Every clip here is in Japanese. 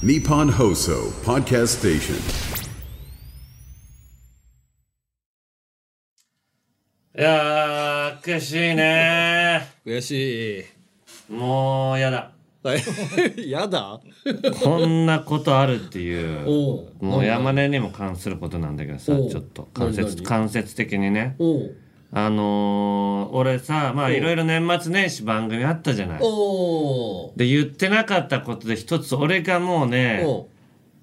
Nippon Hoso Podcast Station. いやー、悔しいね悔しい。もう、やだ。はい。やだ？こんなことあるっていう。もう山根にも関することなんだけどさ、ちょっと間接、間接的にね。おうあのー、俺さ、まあいろいろ年末年始番組あったじゃない。で、言ってなかったことで一つ、俺がもうね、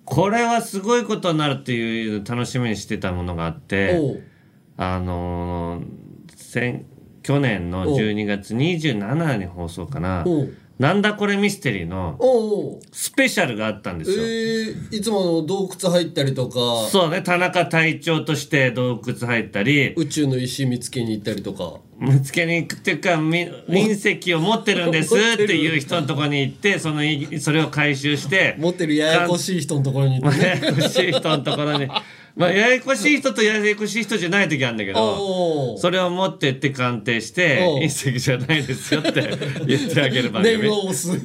これはすごいことになるっていう楽しみにしてたものがあって、あのー、先去年の12月27日に放送かな。なんだこれミステリーのスペシャルがあったんですよ。えー、いつもの洞窟入ったりとか、そうね、田中隊長として洞窟入ったり、宇宙の石見つけに行ったりとか。見つけに行くっていうか、み隕石を持ってるんです持っていう人のところに行って、そのい、それを回収して、持ってるややこしい人のところに行ってね。ややこしい人のところに、まあ、ややこしい人とややこしい人じゃない時あるんだけど、それを持ってって鑑定して隕石じゃないですよって言ってあげる番組。念を押す。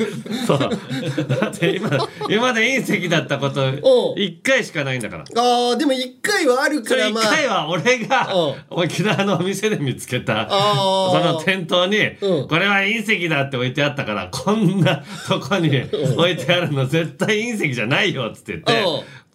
そう。だって今今まで隕石だったことおう。1回しかないんだから。ああ、でも一回はあるそれ1からまあ。回は俺が沖縄のお店で見つけたその店頭にうん。これは隕石だって置いてあったからこんなとこに置いてあるの絶対隕石じゃないよっつって言って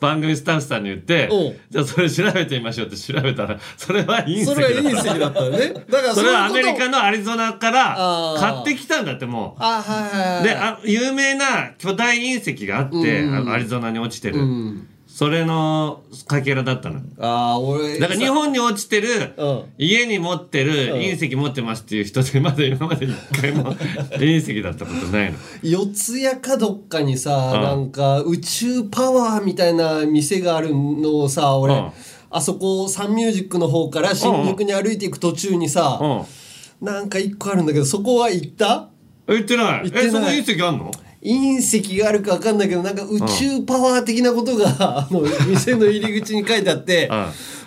番組スタッフさんに言ってじゃあそれ調べてみましょうって調べたらそれは隕石だそれは隕石だったよね。だからそれはアメリカのアリゾナから買ってきたんだってもう。あはいはいはい。で、あ有名な巨大隕石があって、うんアリゾナに落ちてる。うん。それのかけらだったの。ああ、俺。だから日本に落ちてる、うん家に持ってるうん隕石持ってますっていう人で、まだ今まで一回も隕石だったことないの。四谷かどっかにさ、うんなんか宇宙パワーみたいな店があるのをさ俺、うんあそこサンミュージックの方から新宿に歩いていく途中にさ、うん。なんか一個あるんだけどそこは行った？言ってない。言ってないえ、そこ隕石あんの？隕石があるか分かんないけどなんか宇宙パワー的なことが、あの店の入り口に書いてあって、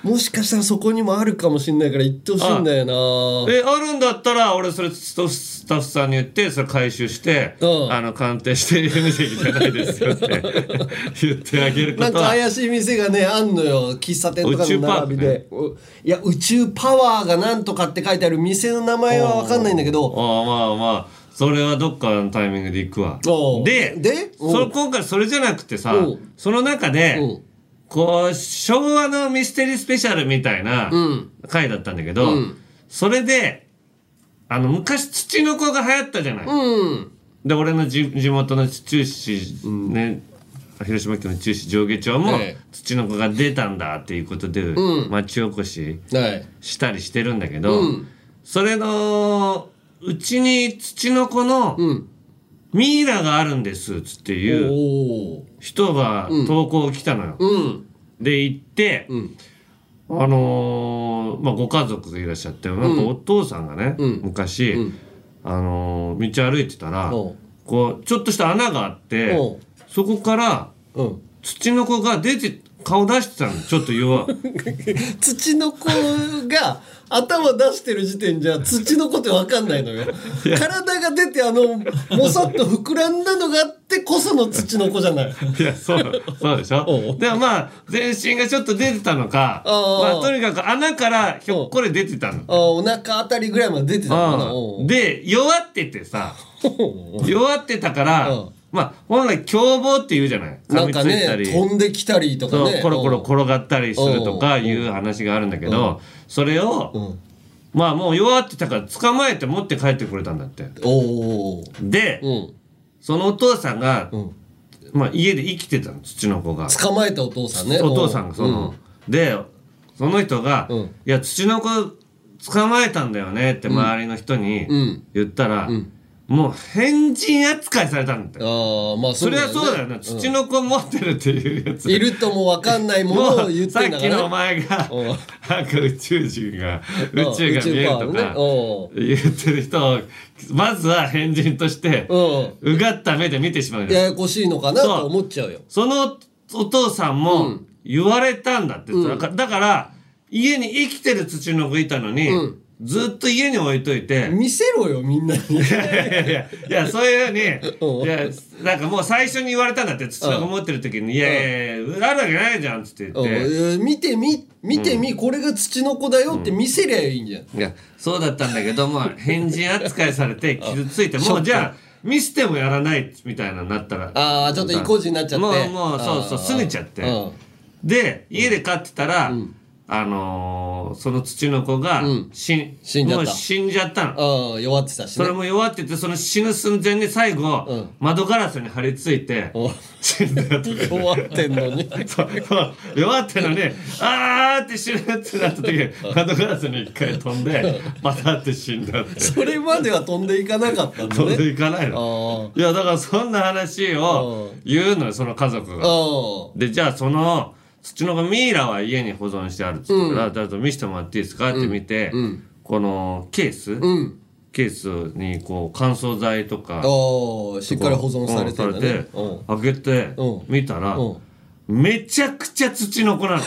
もしかしたらそこにもあるかもしれないから行ってほしいんだよな。え、あるんだったら、俺それスタッフさんに言って、それ回収して、うん。あの、鑑定して隕石じゃないですよって 言ってあげることは。なんか怪しい店がねあんのよ。喫茶店とかの並びで、ういや宇宙パワーがなんとかって書いてある店の名前は分かんないんだけど。ああまあまあそれはどっかのタイミングで行くわ。でで？そ今回それじゃなくてさその中でう。んこう昭和のミステリースペシャルみたいなうん。回だったんだけど、うん。それであの昔土の子が流行ったじゃない、うん。で俺の地地元の中市、ね広島県の中市上下町もええ。土の子が出たんだっていうことで、うん。町おこしはい。したりしてるんだけど、うん。それのうちに土の子のうん。ミイラがあるんですつっていう人が投稿来たのよ。うん。で行って、ん。あのーまあ、ご家族がいらっしゃってなん。かお父さんがね、うん。昔、ん。あのー道歩いてたらこうちょっとした穴があってそこからうん。土の子が出て顔出してたのちょっと弱 土の子が頭出してる時点じゃ土の子って分かんないのよ。体が出てあのもさっと膨らんだのがあってこその土の子じゃない。いやそうそうでしおょう。でもまあ全身がちょっと出てたのかまあ、とにかく穴からひょっこり出てたの。あお腹あたりぐらいまで出てたのかな。で弱っててさ 弱ってたから、うんまあ本来凶暴って言うじゃない。なんか噛みついたり、ね飛んできたりとかね。コロコロ転がったりするとかうんいう話があるんだけど、それを、うん。まあもう弱ってたから捕まえて持って帰ってくれたんだって。で、うん。そのお父さんが、ん。まあ家で生きてたの土の子が。捕まえたお父さんね。お父さんがその、でその人が、うん。いや土の子捕まえたんだよねって周りの人にん。言ったら、もう変人扱いされたんだって。ああまあそれはそうだよねな、土の子持ってるっていうやつ。いるとも分かんないものを言ってさっきのお前がうん。なんか宇宙人が宇宙が見えるとかう言ってる人をまずは変人としてうがった目で見てしまうややこしいのかなと思っちゃうよ。そのお父さんも言われたんだって、だからだから家に生きてる土の子いたのに、ずっと家に置いといて、見せろよみんなに。いやいやいや、いや、そういうふうに、うん。いや、なんかもう最初に言われたんだって、土の子持ってる時に、いやいやいや、あるわけないじゃん、つって言って。うん。見てみ見てみ、これが土の子だよって見せりゃいいんじゃん、いや、そうだったんだけど、まあ、変人扱いされて傷ついて、もうじゃあ、見せてもやらないみたいなのになったら。ああちょっと意固地になっちゃって。もう、もう、そうそう、あー。拗ねちゃって。うん。で、家で飼ってたら、あのー、その土の子がん、死死んじゃった。もう死んじゃったの。ああ弱ってたしね。それも弱ってて、その死ぬ寸前に最後、うん。窓ガラスに張り付いて、お。死んだやつ。弱ってんのに。そうそう。弱ってのに、あーって死ぬってなった時に、窓ガラスに一回飛んで、パタって死んだって。それまでは飛んでいかなかったんだ飛んでねいかないの。あいや、だからそんな話を言うのよ、その家族あが。あで、じゃあその、土の子ミイラは家に保存してあるっつったから、だと見せてもらっていいですかって見て、このケース、うん。ケースにこう乾燥剤とか、しっかり保存されて開けてうん。見たらうんめちゃくちゃ土の子なの。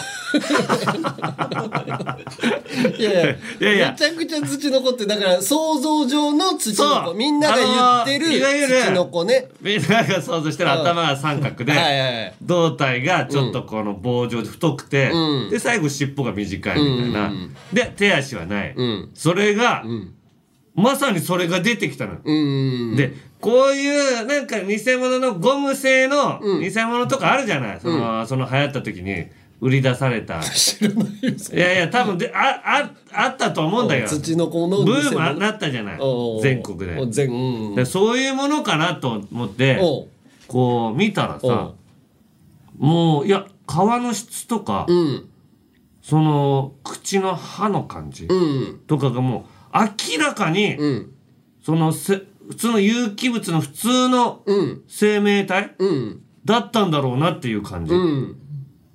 いやいやいやいや。めちゃくちゃ土の子ってだから想像上の土のそう。子みんなが言ってるあのーいわゆる土の子ねみんなが想像してる頭が三角で、はいはいはい。胴体がちょっとこの棒状で太くて、うん。で最後尻尾が短いみたいな、で手足はない、ん。それが、まさにそれが出てきたの、うん。でこういうなんか偽物のゴム製の偽物とかあるじゃない、そのその流行った時に売り出された。知らないいやいや多分であああったと思うんだよ。土の子のブームなったじゃない？全国で。お全うん。でそういうものかなと思ってこう見たらおさもういや皮の質とか、うん。その口の歯の感じうん。とかがもう明らかに、うん。そのせ普通の有機物の普通のうん。生命体うん。だったんだろうなっていう感じ。うん。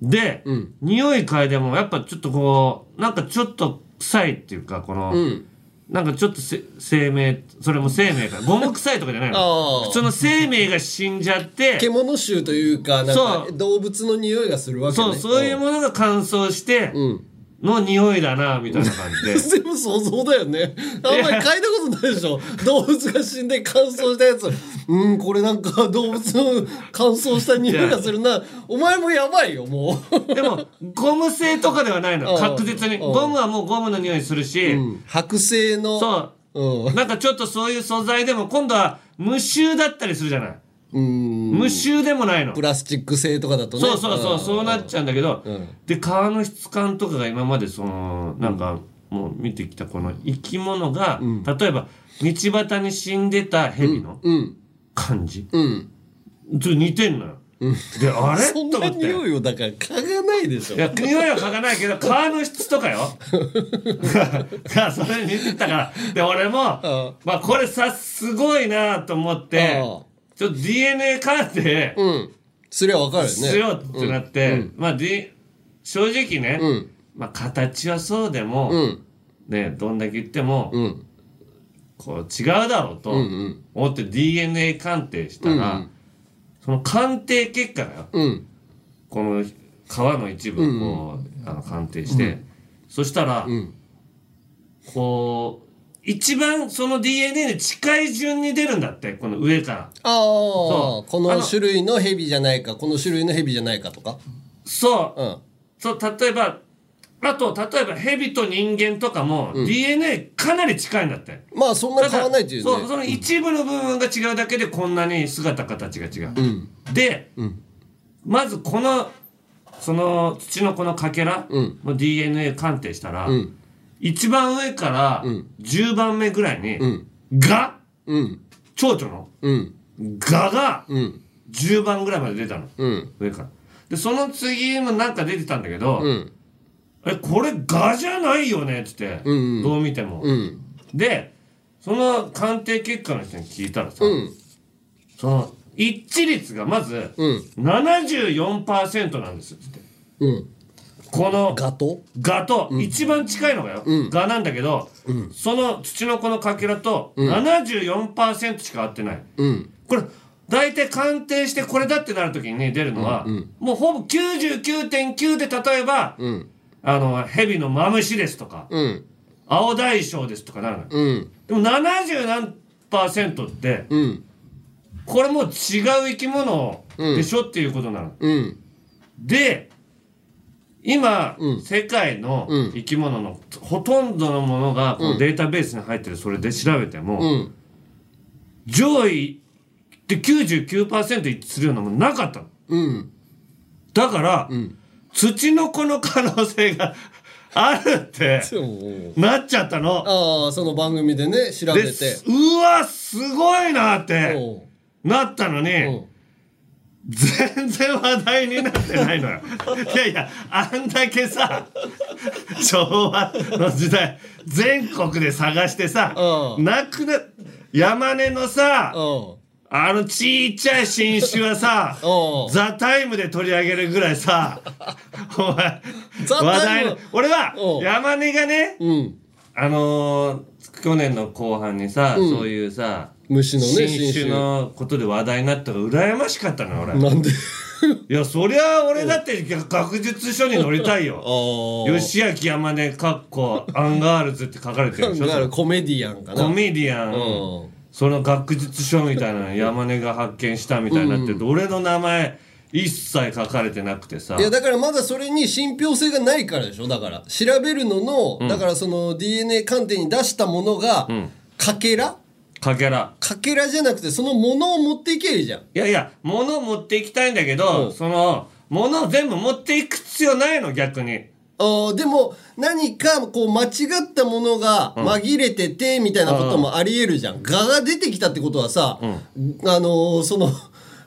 で、ん。匂い嗅いでもやっぱちょっとこうなんかちょっと臭いっていうかこの、うん。なんかちょっとせ生命それも生命か。ゴム臭いとかじゃないの。普通の生命が死んじゃって獣臭というかなんか動物の匂いがするわけね。そうそういうものが乾燥してうんの匂いだなみたいな感じで。全部想像だよね。あんまり嗅いだことないでしょ。動物が死んで乾燥したやつ。うんこれなんか動物の乾燥した匂いがするな。お前もやばいよもう。でもゴム製とかではないの。うん確実に。うん。ゴムはもうゴムの匂いするし、剥製の。そう。うん。なんかちょっとそういう素材でも今度は無臭だったりするじゃない、うん無臭でもないの。プラスチック製とかだとね。そうそうそうそうなっちゃうんだけど、ん。で皮の質感とかが今までそのなんかもう見てきたこの生き物が、例えば道端に死んでた蛇のうん。感じ、うん。ちょっと似てんのよ、であれ？そんな匂いをだから嗅がないでしょ。いや、匂いは嗅がないけど、皮の質とかよ。が、それに似てたから。で、俺も、まあ、これさ、すごいなと思って、あちょっと DNA 鑑定うん。すりゃわかるよね。しようってなって、まあ、D、正直ね、うん。まあ、形はそうでも、うん。ね、どんだけ言っても、うん。こう違うだろうとん思って DNA 鑑定したら、その鑑定結果がよ、うん。この皮の一部をこう、あの鑑定して、そしたら、ん。こう一番その DNA に近い順に出るんだってこの上から。ああこあのの種類のヘビじゃないかこの種類のヘビじゃないかとか。そう、うん。そう例えばあと例えばヘビと人間とかも、DNA かなり近いんだって。まあそんな変わらないっていうね。そうその一部の部分が違うだけでこんなに姿形が違う、で、まずこのその土のこのかけらの DNA 鑑定したら、一番上から10番目ぐらいに「が」うん。蝶々のうん「が」がうん。10番ぐらいまで出たの、うん。上から。でその次もなんか出てたんだけど「ん。えこれ「が」じゃないよね？っつって、んどう見ても、うん。でその鑑定結果の人に聞いたらさ、うん。その一致率がまずうん。74%なんですってうんこのガト？ガと一番近いのがよ、ガなんだけど、その土の子のかけらと74%しか合ってない、うん。これ大体鑑定してこれだってなる時に出るのは、もうほぼ99.9で例えば、うん。あの蛇のマムシですとか、うん。青大将ですとかなるのよ、うん。でも70何パーセントって、うん。これもう違う生き物でしょっていうことなの。うん。で今、うん。世界のうん。生き物のほとんどのものがこのデータベースに入ってるそれで調べても、うん。上位って99%一致するようなものなかったの。うん。だから、ん。土の子の可能性が あるってなっちゃったの。ああその番組でね調べでてうわすごいなってなったのに、う。ん全然話題になってないのよ。いやいや、あんだけさ、昭和の時代、全国で探してさ、うん。なくな、山根のさ、うん。あのちっちゃい新種はさう、ん。ザ・タイムで取り上げるぐらいさ、お前、話題の、俺はうん。山根がね、うん。あのー去年の後半にさ、うん。そういうさ、虫のね新種のことで話題になったから羨ましかったのよ、俺。なんで？いやそりゃ俺だって学術書に載りたいよ。吉明山根かっこアンガールズって書かれてるでしょだからコメディアンかな。コメディアン、うん。その学術書みたいなの山根が発見したみたいになってると、俺の名前一切書かれてなくてさ。いやだからまだそれに信憑性がないからでしょだから。調べるのの、だからその DNA 鑑定に出したものが、かけらかけら。かけらじゃなくてそのものを持っていけばいいじゃん。いやいや物を持っていきたいんだけど、うん。その物を全部持っていく必要ないの逆に。あーでも何かこう間違ったものが紛れててみたいなこともありえるじゃん。蛾が出てきたってことはさ、あのーその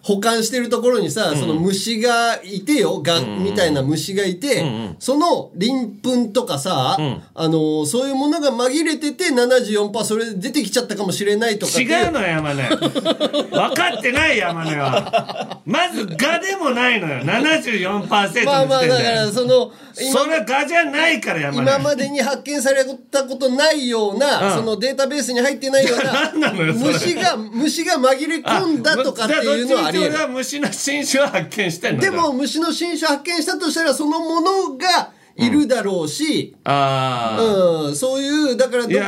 保管してるところにさ、その虫がいてよ蛾みたいな虫がいて、その鱗粉とかさ、あのーそういうものが紛れてて74%それで出てきちゃったかもしれないとか違うのよ山根。分かってない山根は。まず「が」でもないのよ。74%の時点で、まあまあだからその今それはがじゃないから山根。今までに発見されたことないような、うん。そのデータベースに入ってないような虫が虫が紛れ込んだとかっていうのは虫の新種は発見してんのでよも虫の新種発見したとしたらそのものがいるだろうし、ああ、うん。そういうだからどこで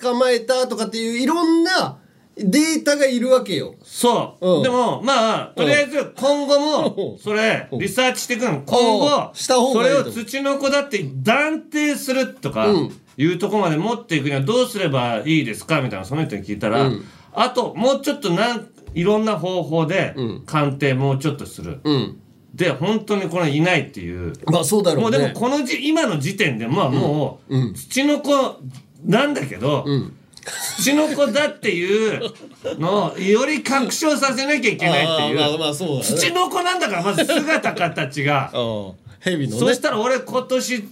捕まえたとかっていういろんなデータがいるわけよ。そう、うん。でもまあとりあえず今後もそれリサーチしていくの。今後した方それを土の子だって断定するとかうん。いうところまで持っていくにはどうすればいいですかみたいなその人に聞いたら、うん。あともうちょっとなんいろんな方法でうん。鑑定もうちょっとする、うん。で本当にこれいないっていう。まあそうだろうね。もうでもこのじ今の時点でまあもう、うん。土の子なんだけど、ん。土の子だっていうのをより確証させなきゃいけないっていう、まあまあそうだね。土の子なんだからまず姿形が。うん。ヘビのね。そしたら俺今年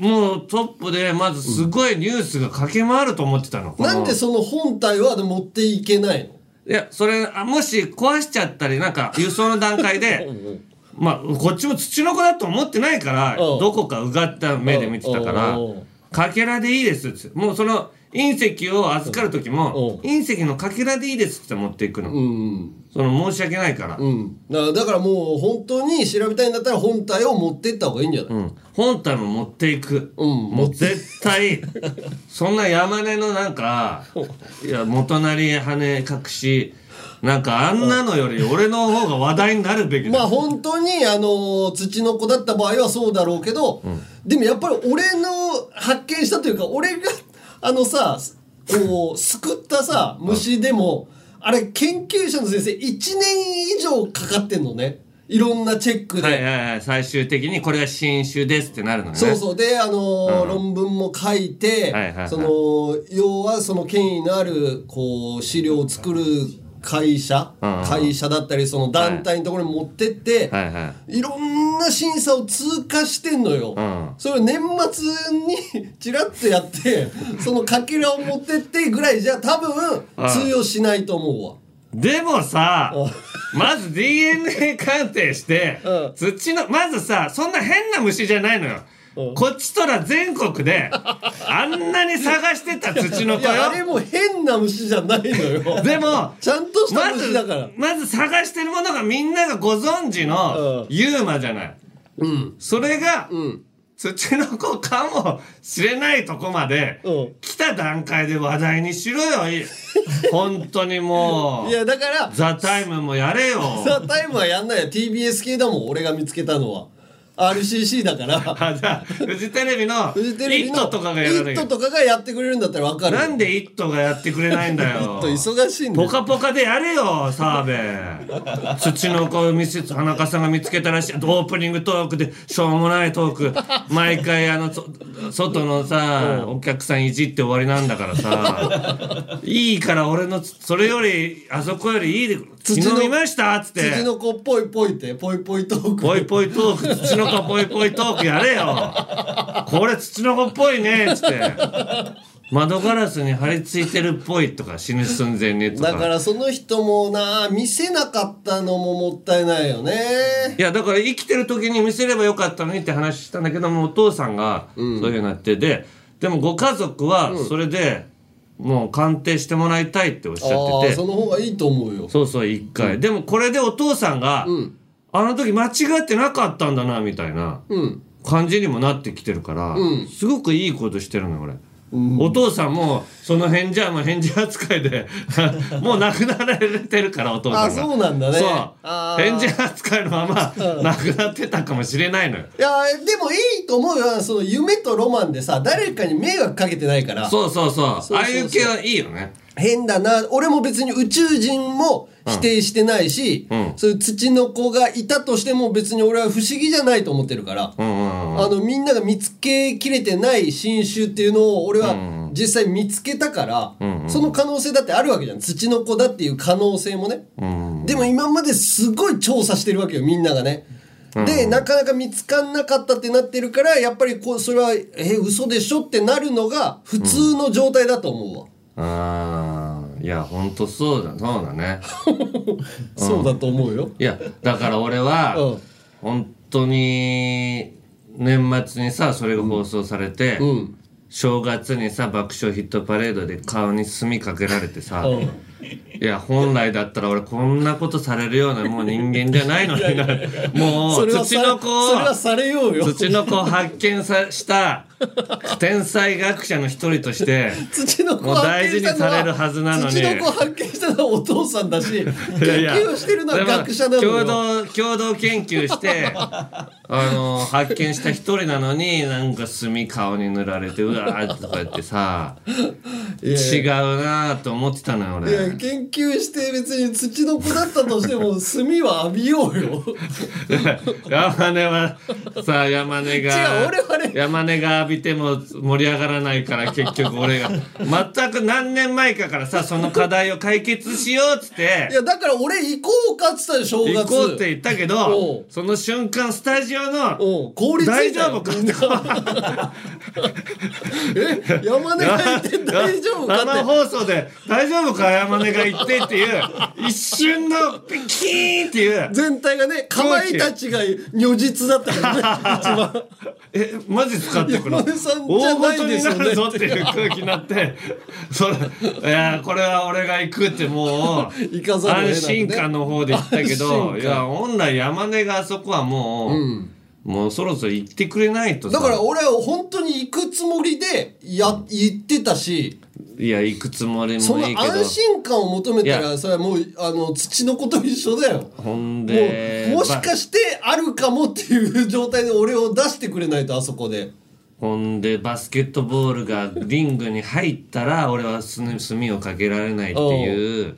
もうトップでまずすごいニュースが駆け回ると思ってたの、このなんでその本体は持っていけないの？いやそれあもし壊しちゃったりなんか輸送の段階で まあこっちも土の子だと思ってないからうん。どこかうがった目で見てたからうん。かけらでいいですって。もうその隕石を預かる時もうん。隕石のかけらでいいですって持っていくの。うん。その申し訳ないから。うん。だからだからもう本当に調べたいんだったら本体を持ってった方がいいんじゃない、うん。本体も持っていく。うん。もう絶対そんな山根のなんかいや元成羽隠しなんかあんなのより俺の方が話題になるべきだ。まあ本当にあの土の子だった場合はそうだろうけど、でもやっぱり俺の発見したというか俺があのさこう救ったさ虫でも、あれ研究者の先生1年以上かかってんのね。いろんなチェックで。はいはいはい。最終的にこれが新種ですってなるのね。そうそう。であのーうん。論文も書いて、はいはいはい。その要はその権威のあるこう資料を作る会社、うんうん。会社だったりその団体のところに持ってって、はいはい。いろんな審査を通過してんのよ。うん。それを年末に チラッとやって、そのかけらを持ってってぐらいじゃ多分通用しないと思うわ。でもさうまず DNA 鑑定してうん。土のまずさそんな変な虫じゃないのよ。うんこっちとら全国であんなに探してた土の子いや、あれよも変な虫じゃないのよ。でもちゃんとしたまず虫だから。まず探してるものがみんながご存知のうん。ユーマじゃない。うん。それがうん。土の子かもしれないとこまでうん。来た段階で話題にしろよい。本当にもう。いやだから「ザタイムもやれよ「ザ・タイムはやんないよ。TBS 系だもん俺が見つけたのは RCC だから。あじゃあフジテレビの「イフジテレビのット!」とかがやらなイッきゃトとかがやってくれるんだったら分かるなんで「イット!」がやってくれないんだよ。と忙しいんだよ。ポカポカでやれよ澤部 土の子を見せ田中さんが見つけたらしい。オープニングトークでしょうもないトーク。毎回あのそ外のさお客さんいじって終わりなんだからさ。いいから俺のそれよりあそこよりいいで昨土の日見ましたっつって。土の子っぽいぽいってぽいぽいトーク。ぽいぽいトーク土の子ぽいぽいトークやれよ。これ土の子っぽいねっつって。窓ガラスに張り付いてるっぽいとか死ぬ寸前にとか。だからその人もな見せなかったのももったいないよね。いやだから生きてる時に見せればよかったのにって話したんだけどもお父さんがそういうふうになって。ででもご家族はそれでもう鑑定してもらいたいっておっしゃあってて。あその方がいいと思うよ。そうそう一回、でもこれでお父さんが、んあの時間違ってなかったんだなみたいなうん。感じにもなってきてるから、うん。すごくいいことしてるのよ俺。お父さんもその返事はもう返事扱いで もう亡くなられてるからお父さんが。あそうなんだね。そう。返事扱いのまま亡くなってたかもしれないのよ。いやでもいいと思うよ。その夢とロマンでさ誰かに迷惑かけてないから。そうそうそう。そうそうそう。ああいう系はいいよね。変だな。俺も別に宇宙人も否定してないし、うん。そういう土の子がいたとしても別に俺は不思議じゃないと思ってるから、うんうんうん。あのみんなが見つけきれてない新種っていうのを俺は実際見つけたから、その可能性だってあるわけじゃん。土の子だっていう可能性もね、うんでも今まですごい調査してるわけよみんながね。でなかなか見つかんなかったってなってるからやっぱりこうそれはえ嘘でしょってなるのが普通の状態だと思うわ、あーいやほんとそうだそうだね。そうだと思うよ。いやだから俺はうん。本当に年末にさそれが放送されて、うん。正月にさ爆笑ヒットパレードで顔に墨かけられてさ、うんいや本来だったら俺こんなことされるような もう人間じゃないのにな。もそう土の子をそれはされようよ。土の子を発見さした天才学者の一人として 土の子を大発見したの事にされるはずなのに土の子を発見したのはお父さんだし研究をしてるのは学者なの共よ同共同研究して あの発見した一人なのになんか墨顔に塗られてうわーとか言ってさ違いうやなと思ってたのよ俺研究して別に土の子だったとしても炭は浴びようよ。山根はさ山根が違う俺はね山根が浴びても盛り上がらないから結局俺が。全く何年前かからさその課題を解決しようっつって。いやだから俺行こうかっつったよ正月。行こうって言ったけおどう。その瞬間スタジオの大丈夫かって。え山根が言って大丈夫かって。生放送で「大丈夫か山根が言って」っていう一瞬のピキーンっていう。全体がねかまいたちが如実だったからね一番。えマジ使ってくの山根さんじゃないですよね。大事になるぞっていう空気になってそれいやこれは俺が行くってもう行かざ安心感の方で言ったけ 安どいや本来山根があそこはもう、もうそろそろ行ってくれないとさ。だから俺は本当に行くつもりでや言ってたしいや行くつもいいけど。安心感を求めたいらそれはもうあの土の子と一緒だよ。ほんもでうもしかしてあるかもっていう状態で俺を出してくれないとあそこで。ほんでバスケットボールがリングに入ったら俺は墨墨をかけられないっていう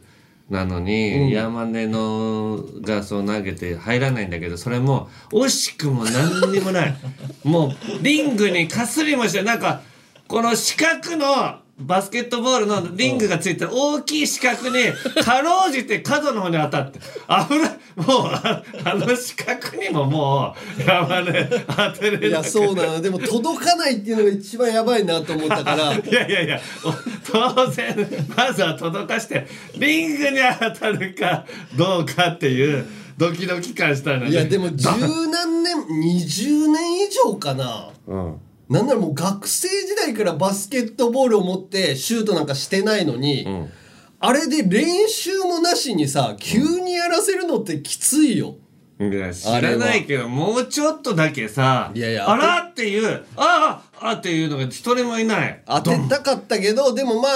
なのに、山根のがそう投げて入らないんだけどそれも惜しくも何にもない。もうリングにかすりもしてなんかこの四角のバスケットボールのリングがついてる大きい四角にかろうじて角の方に当たって危ないもうああの四角にももう山根当てれなくいやそうなのでも届かないっていうのが一番やばいなと思ったから いやいやいや、お当然、まずは届かして、リングに当たるかどうかっていうドキドキ感したのに。いやでも十何年20年以上かなうん。なんならもう学生時代からバスケットボールを持ってシュートなんかしてないのに、ん。あれで練習もなしにさ急にやらせるのってきついよ。いや知らないけどもうちょっとだけさいやいやあらっていうあああっていうのが一人もいない。当てたかったけどでもまあ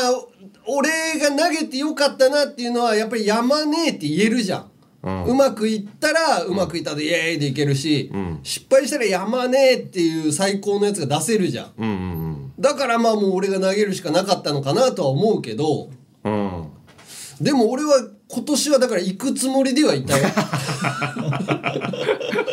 俺が投げてよかったなっていうのはやっぱりやまねえって言えるじゃん。うまくいったらうまくいったでイエーイでいけるし、失敗したらやまねえっていう最高のやつが出せるじゃん、だからまあもう俺が投げるしかなかったのかなとは思うけど。でも俺は今年はだから行くつもりではいたよ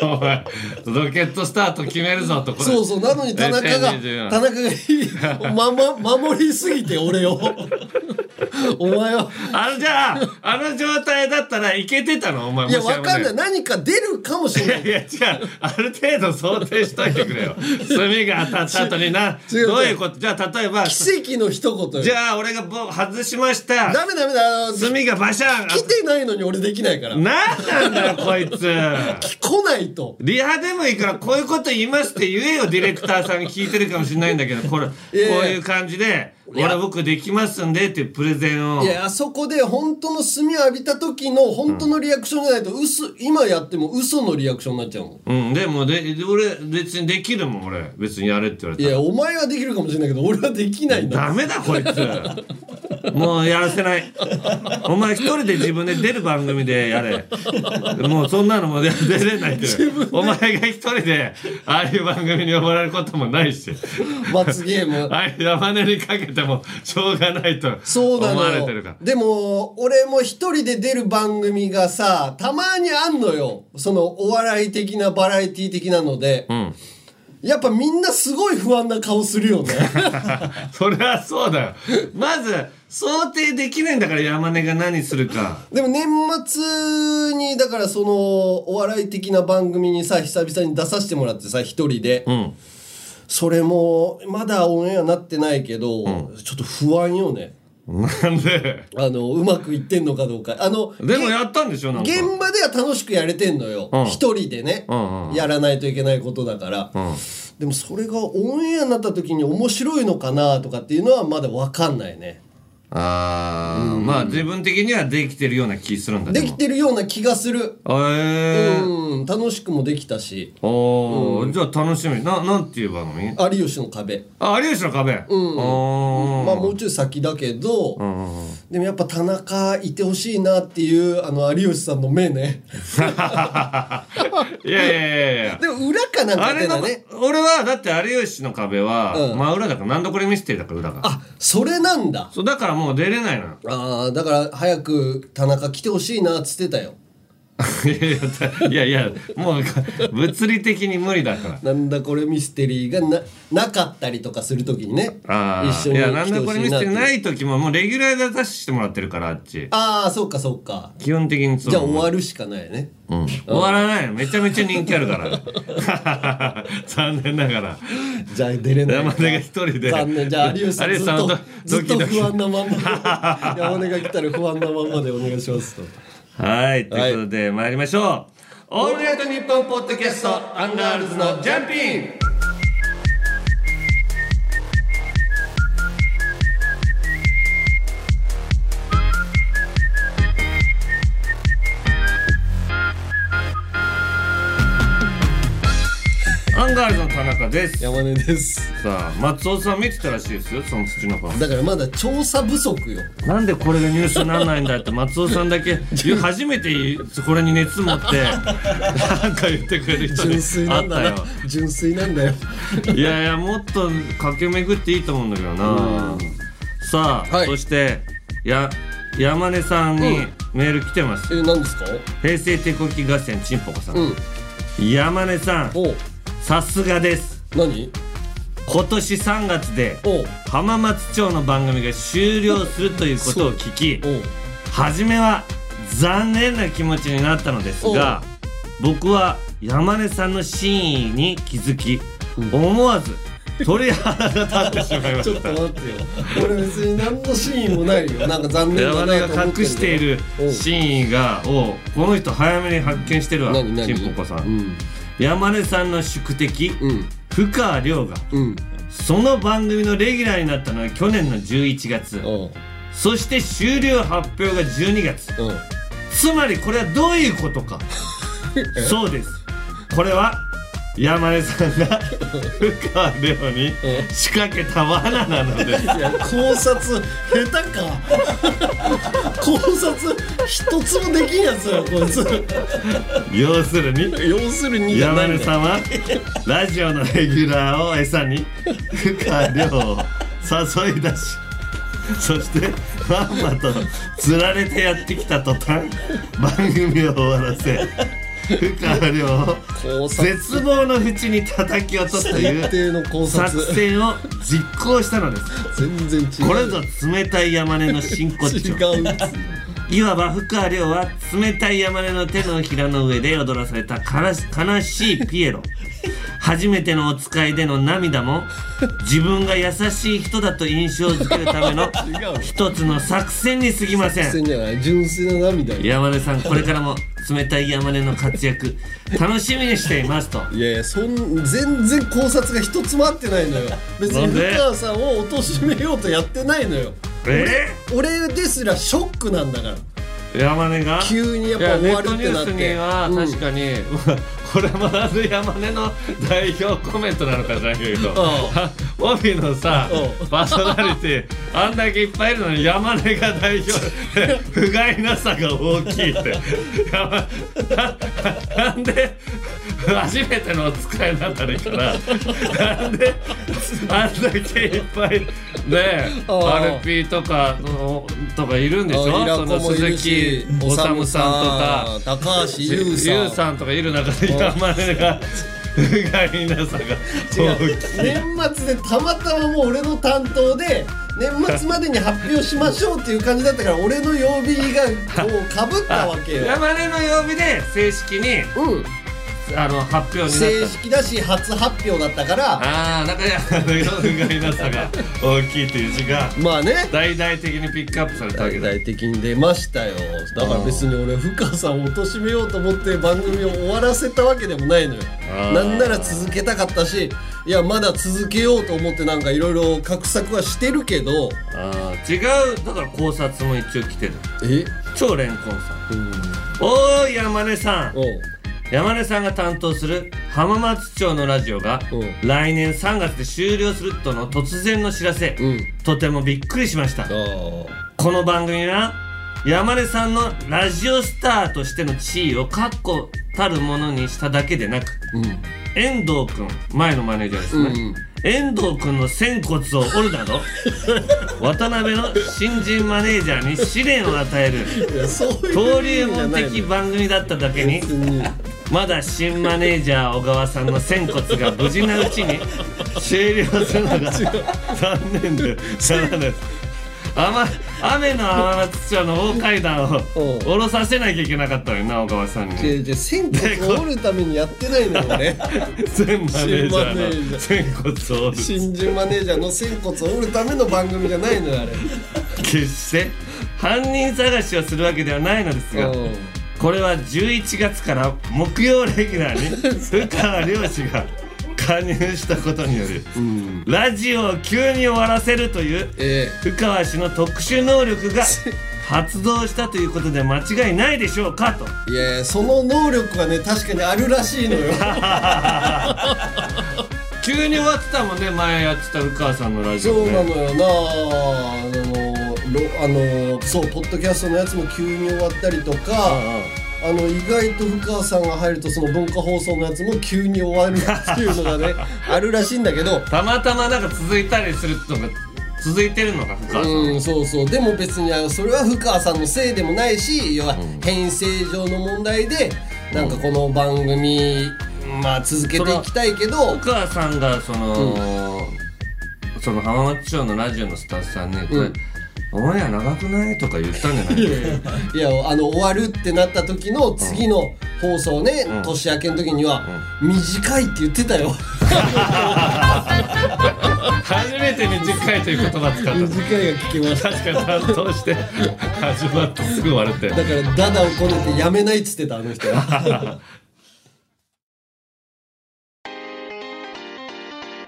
お前ロケットスタート決めるぞとこれ。そうそうなのに田中が2024田中がまま守りすぎて俺を。お前は。あのじゃああの状態だったらいけてたの？お前いやわかんない。い何か出るかもしれない。いやいや違うある程度想定しといてくれよ。炭が当たった後にな。どういうこと？じゃあ例えば奇跡の一言よ。じゃあ俺がぼ外しました。ダメダメだ。炭がバシャン。来てないのに俺できないから。なんなんだよこいつ。来ないと。リハでもいいからこういうこと言いますって言えよディレクターさんに聞いてるかもしれないんだけどこれこういう感じで「いや俺僕できますんで」ってプレゼンを。いやあそこで本当の炭を浴びた時の本当のリアクションじゃないと嘘今やっても嘘のリアクションになっちゃうもん。うんでもで俺別にできるもん俺。別にやれって言われたら。いやお前はできるかもしれないけど俺はできないんだ。ダメだこいつ。もうやらせない。お前一人で自分で出る番組でやれ。もうそんなのも出出れないって。お前が一人でああいう番組に呼ばれることもないし。罰ゲーム。ああいう山根にかけてもしょうがないとそうな思われのてるから。よ。でも俺も一人で出る番組がさたまにあんのよ。そのお笑い的なバラエティ的なので、ん。やっぱみんなすごい不安な顔するよね。そりゃそうだよ。まず想定できないんだから山根が何するか。でも年末にだからそのお笑い的な番組にさ久々に出させてもらってさ一人で、うんそれもまだオンエアなってないけど、ちょっと不安よね。なんで？あのうまくいってんのかどうか。あのげでもやったんでしょなんか。現場では楽しくやれてんのよ。うん。一、人でね、うんうんやらないといけないことだから、でもそれがオンエアになった時に面白いのかなとかっていうのはまだ分かんないねああ、まあ自分的にはできてるような気するんだできてるような気がする。ええうん。楽しくもできたし。おーじゃあ楽しみ。ななんていう番組有吉の壁。あ有吉の壁。うん。おー。まあもうちょい先だけど、うんうんうん。でもやっぱ田中いてほしいなっていうあの有吉さんの目ね。いやいやいやいや。でも裏かなんかあれ俺はだって有吉の壁は、うん。まあ裏だから何度これミステリーだから裏が。あそれなんだ。そうだからもう出れないのああだから早く田中来てほしいなっつってたよ。いやいやもう物理的に無理だから。なんだこれミステリーがななかったりとかするときにねああ一緒にいやなんだこれミステリーない時ももうレギュラーで出してもらってるからあっち。ああそうかそうか。基本的にそう。じゃあ終わるしかないね。うん。終わらないのめちゃめちゃ人気あるから。残念ながら。じゃあ出れない。山根が一人で。残念。じゃあ有吉さんずっと不安なまんまで。山根が来たら不安なまんまでお願いしますとはいということで参りましょう「オールナイトニッポン」ポッドキャストアンガールズのジャンピンアンガールズの田中です。山根です。さあ松尾さん見てたらしいですよそのツチノコ。だからまだ調査不足よ。なんでこれがニュースにならないんだって松尾さんだけ 初めてこれに熱持ってなんか言ってくれる人純粋なんだよ。純粋なんだよ。いやいやもっと駆け巡っていいと思うんだけどな。さあ、はい。そしてや山根さんにメール来てます、え何ですか？平成手こき合戦ちんぽこさん、うん。山根さんさすがです。何？今年3月で浜松町の番組が終了するということを聞き初めは残念な気持ちになったのですが僕は山根さんの真意に気づき、思わず鳥肌が立ってしまいま ちょっしたと待ってよ。俺別に何のシーンもないよ。なんか残念だ山根なと思ってが隠している真意がをこの人早めに発見してるわちんぽこさん、うん山根さんの宿敵、うん。深川亮がうん。その番組のレギュラーになったのは去年の11月。そして終了発表が12月。う。んつまりこれはどういうことか。そうです。これは山根さんが深川亮に仕掛けた罠なのです。いや考察下手か。考察一つもできんやつよこいつ。要するに要するに山根さんはラジオのレギュラーを餌に深川亮を誘い出しそしてまんまと釣られてやってきた途端番組を終わらせ深川亮を考察。絶望の淵に叩き落とすという作戦を実行したのです。全然違う。これぞ冷たい山根の真骨違頂う。いわば深川亮は冷たい山根の手のひらの上で踊らされた悲し悲しいピエロ。初めてのお使いでの涙も自分が優しい人だと印象づけるための一つの作戦に過ぎません。純粋じゃない。純粋な涙よ。山根さんこれからも冷たい山根の活躍。楽しみにしていますと。いやいやそん全然考察が一つも合ってないのよ。別になんで？深川さんを貶めようとやってないのよ。え？俺ですらショックなんだから。ー、山根が？急にやっぱ終わるってなって。うん。確かに、これもまず山根の代表コメントなのかじゃないけど。帯のさうん。パーソナリティあんだけいっぱいいるのに山根が代表。で 不甲斐なさが大きいって。なんで 初めてのお使いになった時からなんであんだけいっぱいねああ。アルピーとかのとかいるんでしょ？その鈴し木おさむさんとか。高橋優さん。さんとかいる中で山根が不甲斐なさが年末でたまたまもう俺の担当で年末までに発表しましょうっていう感じだったから俺の曜日がこうかぶったわけよ。山根の曜日で正式にうん、あの発表にな正った。式だし初発表だったからああ、だから山根の不甲斐なさが 大きいという字がまあね大々的にピックアップされたわけだ。大々的に出ましたよだから別に俺深川さんを貶めようと思って番組を終わらせたわけでもないのよなんなら続けたかったしいやまだ続けようと思ってなんかいろいろ画策はしてるけどああ、違う。だから考察も一応来てる。え？超レンコンさん。うんおーい山根さん。山根さんが担当する浜松町のラジオがうん。来年3月で終了するとの突然の知らせ、うん。とてもびっくりしました。あこの番組は山根さんのラジオスターとしての地位を確固たるものにしただけでなくーうん。遠藤君前のマネージャーですね、うんうん。遠藤君の仙骨を折るなど 渡辺の新人マネージャーに試練を与える登竜門的番組だっただけにまだ新マネージャー小川さんの仙骨が無事なうちに終了するのが残念でしゃあないです。雨雨の浜松町の大階段をうん。下ろさせなきゃいけなかったのにな小川さんに。違う違う仙骨を折るためにやってないのよ俺。全マネージャ新マネージャーーの仙骨を折る。新人マネージャーの仙骨を折るための番組じゃないのよあれ。決して犯人探しをするわけではないのですがうんこれは11月から木曜レギュラーに 深川漁師が加入したことによるうん。ラジオを急に終わらせるというえ深川氏の特殊能力が 発動したということで間違いないでしょうかと。えいやいやその能力はね確かにあるらしいのよ。急に終わってたもんね前やってた深川さんのラジオね。そうなのよなあのそうポッドキャストのやつも急に終わったりとかあの意外と深川さんが入るとその文化放送のやつも急に終わるっていうのがね あるらしいんだけど。たまたまなんか続いたりするのが続いてるのが深川さん、うんそうそう。でも別にあのそれは深川さんのせいでもないし要は編成上の問題でなんかこの番組まあ続けていきたいけど。深川さんがその、その浜松町のラジオのスタッフさんに「これ、うんオンエア長くない?」とか言ったんじゃない？いやあの終わるってなった時の次の放送ね、うん。年明けの時には、短いって言ってたよ。初めて短いという言葉使った。短いが聞きました。確かに担当して始まってすぐ終わるって。だからダダをこねてやめないっつってたあの人は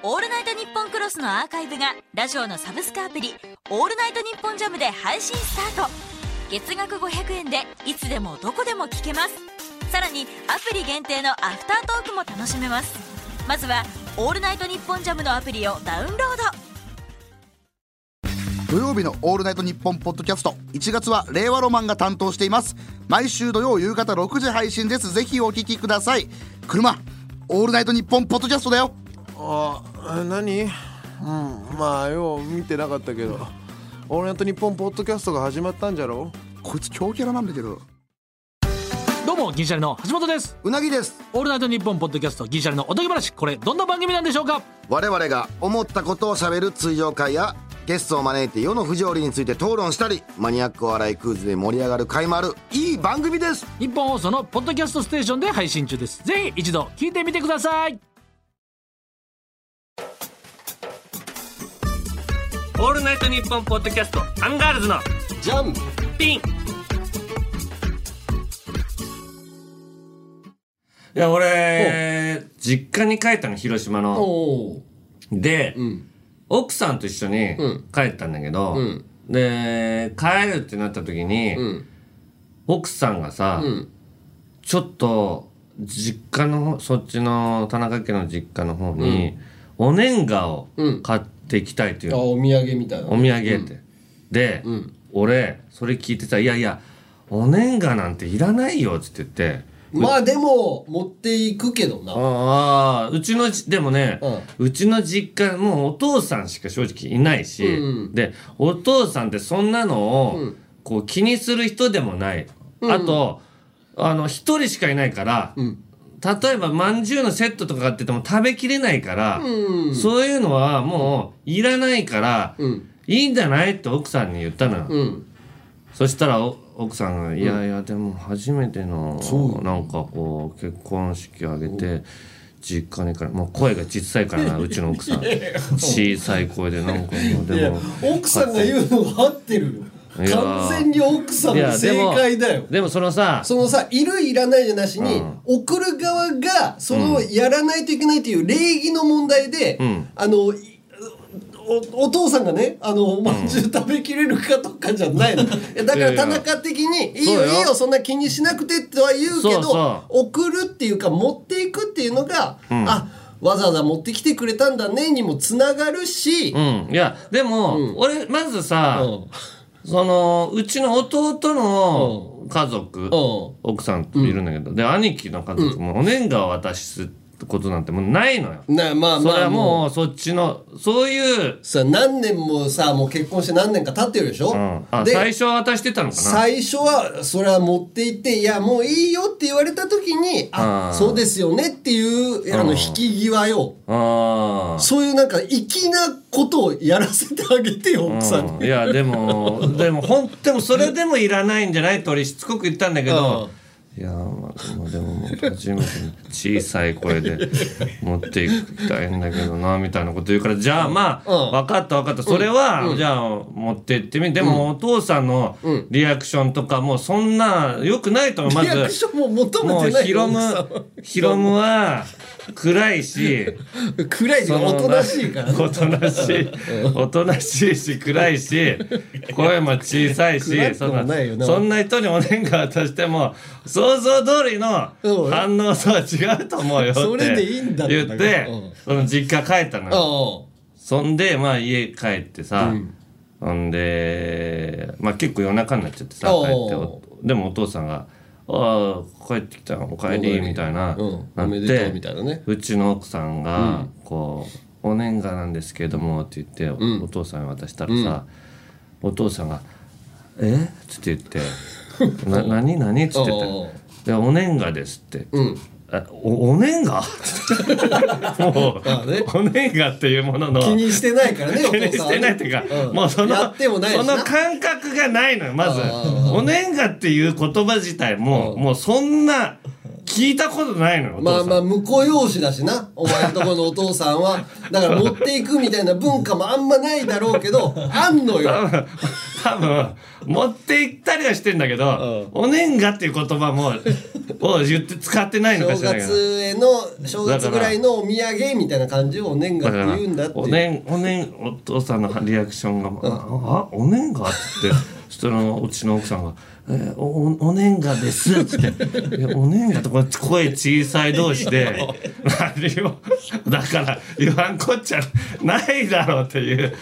オールナイトニッポンクロスのアーカイブがラジオのサブスクアプリ「オールナイトニッポンジャムで配信スタート。月額500円でいつでもどこでも聞けます。さらにアプリ限定のアフタートークも楽しめます。まずは「オールナイトニッポンジャムのアプリをダウンロード。土曜日の「オールナイトニッポン」ポッドキャスト1月は令和ロマンが担当しています。毎週土曜夕方6時配信です。ぜひお聞きください。車オールナイトニッポンポッドキャストだよ。あ何？うんまあよう見てなかったけど「オールナイトニッポン」ポッドキャストが始まったんじゃろ？こいつ強キャラなんだけど。どうも銀シャリの橋本です。うなぎです。オールナイトニッポンポッドキャスト銀シャリのおとぎ話。これどんな番組なんでしょうか？我々が思ったことをしゃべる通常会やゲストを招いて世の不条理について討論したりマニアックお笑いクイズで盛り上がる回もあるいい番組です。ニッポン放送のポッドキャストステーションで配信中です。ぜひ一度聞いてみてくださいオールナイトニッポンポッドキャストアンガールズのジャンピン。いや俺実家に帰ったの広島の。で、ん。奥さんと一緒にうん。帰ったんだけど、ん。で帰るってなった時に、ん。奥さんがさ、ん。ちょっと実家の方そっちの田中家の実家の方に、お年賀を買ってきたいっていう。あお土産みたいな。お土産って、で、ん。俺それ聞いてさ「いやいやお年賀なんていらないよ」っつって言って。まあでも持っていくけどな。ああうちのじでもね、うちの実家もうお父さんしか正直いないし、うんでお父さんってそんなのを、こう気にする人でもない、あとあの一人しかいないから、例えばまんじゅうのセットとか買ってても食べきれないから、うん。そういうのはもういらないから、うん。いいんじゃないって奥さんに言ったのよ。うん。そしたらお奥さんが「いやいやでも初めてのなんかこう結婚式を挙げて実家にからもう声が小さいからな うちの奥さん。小さい声でなんかもうでも。奥さんが言うのが合ってるよ完全に奥さんの正解だよ。でもそのさそのさいるいらないじゃなしに、送る側がそのやらないといけないという礼儀の問題で、ん。あのいおお父さんがねあのおまんじゅう食べきれるかとかじゃないの、いやだから田中的に「いいよいいよ。そんな気にしなくて」とは言うけど送るっていうか持っていくっていうのが、あわざわざ持ってきてくれたんだねにもつながるし、うん。いやでも、俺まずさ、そのうちの弟の家族、ん。奥さんといるんだけど、で兄貴の家族もお年賀を渡すことなんてもうないのよ。なまあそれはまあもうそっちのそういうさ何年もさもう結婚して何年か経ってるでしょ、うん、あで最初は渡してたのかな？最初はそれは持って行って「いやもういいよ」って言われた時に「あうん。そうですよね」っていうあの引き際よああそういうなんか粋なことをやらせてあげてよ奥さんに。うん。いやでもでもほんでもそれでもいらないんじゃない？と俺しつこく言ったんだけど、いやまあまあでももう初めて小さい声で持っていきたいんだけどなみたいなこと言うからじゃあまあ、うん。分かった分かった。それは、じゃあ持って行ってみでもお父さんのリアクションとかもそんなよくないと思う。まずもうヒロムヒロムは暗いし 暗いしおとなしいからね。おとなしいおとなしいし暗いし 声も小さいしそんな人にお年賀渡しても想像通りのうん反応とは違うと思うよってそれでいいんだって言ってうん。その実家帰ったのよ。あそんでまあ家帰ってさほんでまあ結構夜中になっちゃってさ帰っておでもお父さんが「ああ帰ってきたお帰り」みたいなうん。なってみたいなね。うちの奥さんがこう「お年賀なんですけれども」って言ってお父さんに渡したらさお父さんが「え？っ? 」って言って「な何？何?」っつっておう言って「でお年賀です」っておお年賀 もう、あねお年賀っていうものの。気にしてないからねお気にしてないっていうか、うん。もうそのそなの感覚がないのよまず。あお年賀っていう言葉自体も、もうそんな聞いたことないのまあまあ婿養子だしな。お前のところのお父さんは。だから持っていくみたいな文化もあんまないだろうけどあんのよ。多分持って行ったりはしてんだけど、お年賀っていう言葉もを言って使ってないのか正しらないけど。月への正月ぐらいのお土産みたいな感じをお年賀って言うんだってお年お年お父さんのリアクションが「ああお年賀?」って言ってそのうちの奥さんが「えーおおお年賀です」っつって「いやお年賀とか声小さい同士で 何をだから言わんこっちゃないだろうっていう。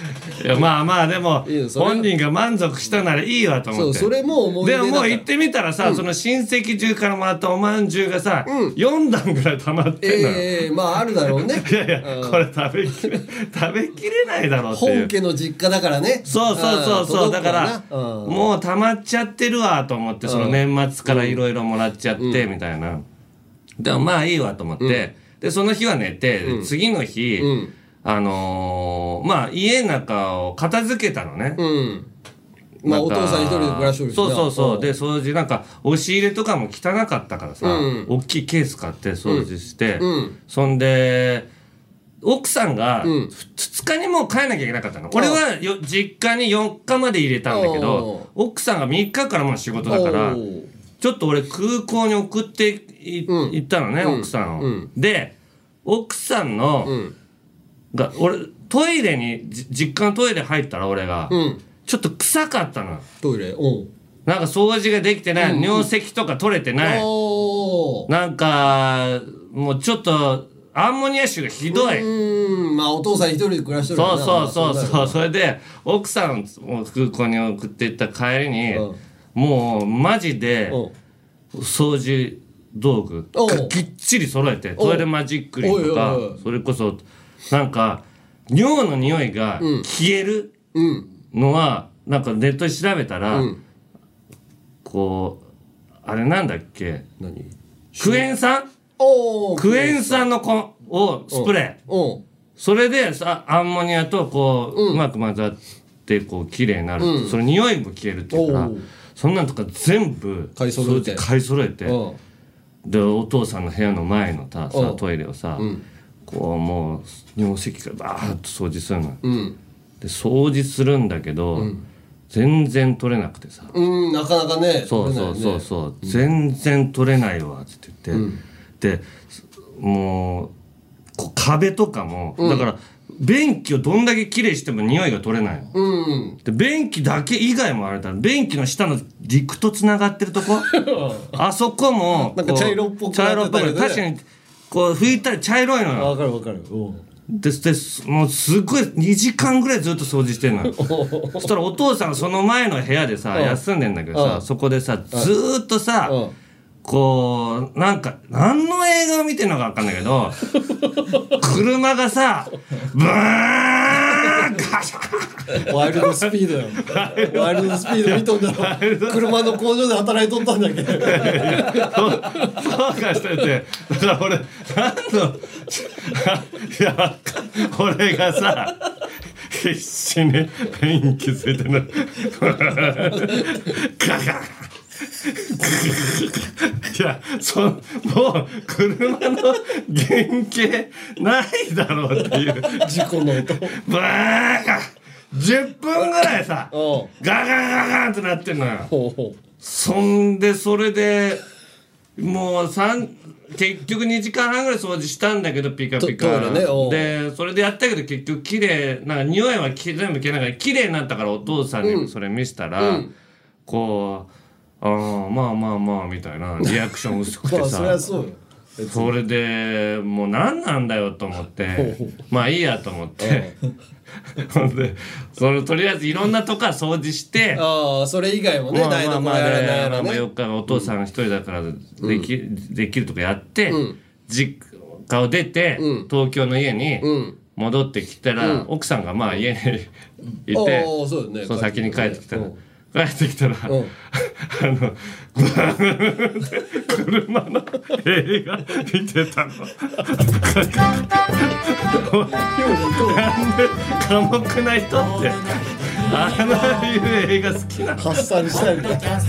いやまあまあでも本人が満足したならいいわと思って。そうそれも思い出でももう行ってみたらさ、その親戚中からもらったおまんじゅうがさ、4段ぐらい溜まってんのよ、ええまああるだろうね。いやいや、これ食べきれ食べきれないだろうっていう。本家の実家だからね。そうそうそうそう。だからももう溜まっちゃってるわと思ってその年末からいろいろもらっちゃってみたいな。でもまあいいわと思って。でその日は寝て次の日あのーまあ家の中を片付けたのね。うん。まあお父さん一人で暮らしとるそうそうそう。うん。で掃除なんか押し入れとかも汚かったからさ、うん。大きいケース買って掃除して、うん。そんで奥さんがん。2日にもう帰んなきゃいけなかったの、俺はよ実家に4日まで入れたんだけど奥さんが3日からもう仕事だからちょっと俺空港に送って行ったのね、奥さんを、うん。で奥さんの、ん。が俺トイレにじ実家のトイレ入ったら俺が、うん。ちょっと臭かったの。トイレ？う。んなんか掃除ができてない、尿石とか取れてない、なんかもうちょっとアンモニア臭がひどい、うん。まあお父さん一人で暮らしてるそうそうそうだよそうそれで奥さんを空港に送っていった帰りに、うん。もうマジでうん掃除道具きっちり揃えてトイレマジックリンとかそれこそなんか尿の匂いが消えるうん。のはなんかネットで調べたら、うん。こうあれなんだっけ？何？クエン酸？おークエン酸のこをスプレー。うん。それでさアンモニアとこう、うまく混ざってこう綺麗になる、うん。その匂いも消えるっていうからそんなんとか全部買い揃えて。掃除買い揃えて、うん。でお父さんの部屋の前のたさうん。トイレをさ、ん。こうもう尿石からバーッと掃除するの、うん。で掃除するんだけど、全然取れなくてさ、うんなかなかねそうそうそうそう、全然取れないわって言って、でもう壁とかも、だから便器をどんだけきれいしても匂いが取れないの。うんで便器だけ以外もあれだ。便器の下の陸とつながってるとこ？あそこもなんか茶色っぽく茶色っぽくね確かにこう拭いたら茶色いのよ。わかるわかる。うん。ででもうすごい2時間ぐらいずっと掃除してんのよ。そしたらお父さんがその前の部屋でさうん。休んでんだけどさうん。そこでさずーっとさうんこうなんか何の映画を見てんのか分かんないけど 車がさブーンガシャンワイルドスピードよ。ワイルドスピード見とんだろ。車の工場で働いとったんだけど。そうかしてて。だから俺何のいや俺がさ必死に電気ついてるの。ガガンいやそもう車の原型ないだろうっていう。事故の音。ブーガ10分ぐらいさうん。ガガガガンってなってんのよ。ほうほそんでそれでもう三結局2時間半ぐらい掃除したんだけどピカピカ。ね。でそれでやったけど結局綺麗なんか匂いはき全部消えながら綺麗になったからお父さんにもそれ見せたら、うん。こう「ああまあまあまあ」みたいな リアクション薄くてさそりゃそうよ。それでもう何なんだよと思ってまあいいやと思って。ほんでそれとりあえずいろんなとこから掃除してああそれ以外もねまあ台所やらないやらねよくお父さん一人だからでき,、できるとかやって、ん。実家を出て、うん。東京の家にうん。戻ってきたら、奥さんがまあ家にいてそうよね。先に帰ってきたら、うん帰ってきたら、んあの車の映画見てたの。なんで寡黙な人ってああいう映画好きなの発散したいみたいな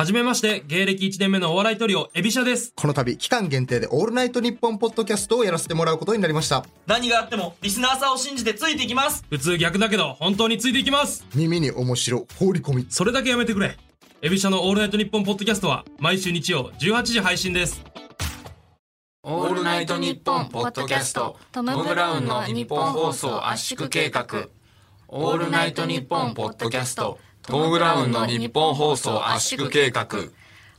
はじめまして、芸歴1年目のお笑いトリオ、エビシャです。この度期間限定でオールナイトニッポンポッドキャストをやらせてもらうことになりました何があってもリスナーさんを信じてついていきます普通逆だけど、本当についていきます。耳に面白放り込みそれだけやめてくれ。エビシャのオールナイトニッポンポッドキャストは、毎週日曜18時配信です。オールナイトニッポンポッドキャストトム・ブラウンのニッポン放送圧縮計画オールナイトニッポンポッドキャストトム・ブラウンのニッポン放送圧縮計画。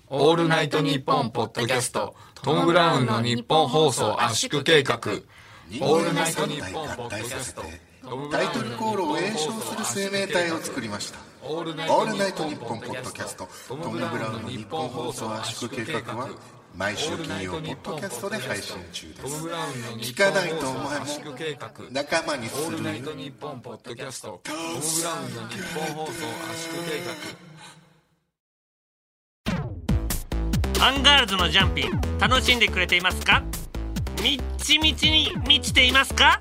オールナイトニッポンポッドキャスト。トム・ブラウンのニッポン放送圧縮計画。オールナイトニッポンポッドキャスト。タイトルコールを演唱する生命体を作りましたオールナイトニッポンポッドキャスト。トム・ブラウンのニッポン放送圧縮計画は毎週金曜ポッドキャストで配信中です。聞かないとお前も仲間にするオールナイトニッポンポッドキャストトム・ブラウン。のニッポン放送圧縮計アンガールズのジャンピン。楽しんでくれていますか？みっちみちに満ちていますか？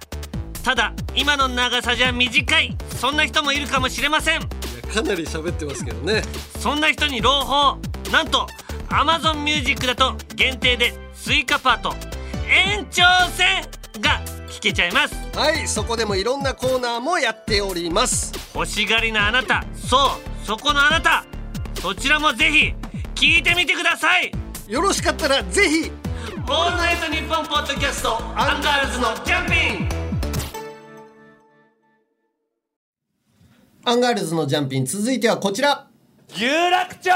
ただ今の長さじゃ短い。そんな人もいるかもしれません。かなり喋ってますけどね。そんな人に朗報。なんと Amazon Music だと限定で追加パート。延長戦が聞けちゃいます。はいそこでもいろんなコーナーもやっております。欲しがりなあなたそうそこのあなた。そちらもぜひ聞いてみてください。よろしかったらぜひ。オールナイトニッポンポッドキャストアンガールズのジャンピン。アンガールズのジャンピン続いてはこちら。有楽町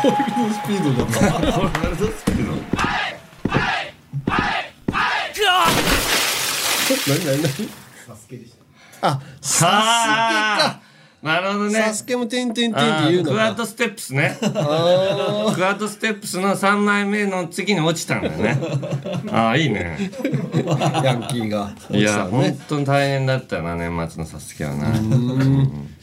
ホイールドスピードだったホイールドスピード？何何何？あサスケか。なるほどね。サスケもてんてんてんって言うのか。クワッドステップスね。クワッドステップスの3枚目の次に落ちたんだよね。ああいいね。ヤンキーがいや、本当に大変だったな年末のサスケはなうん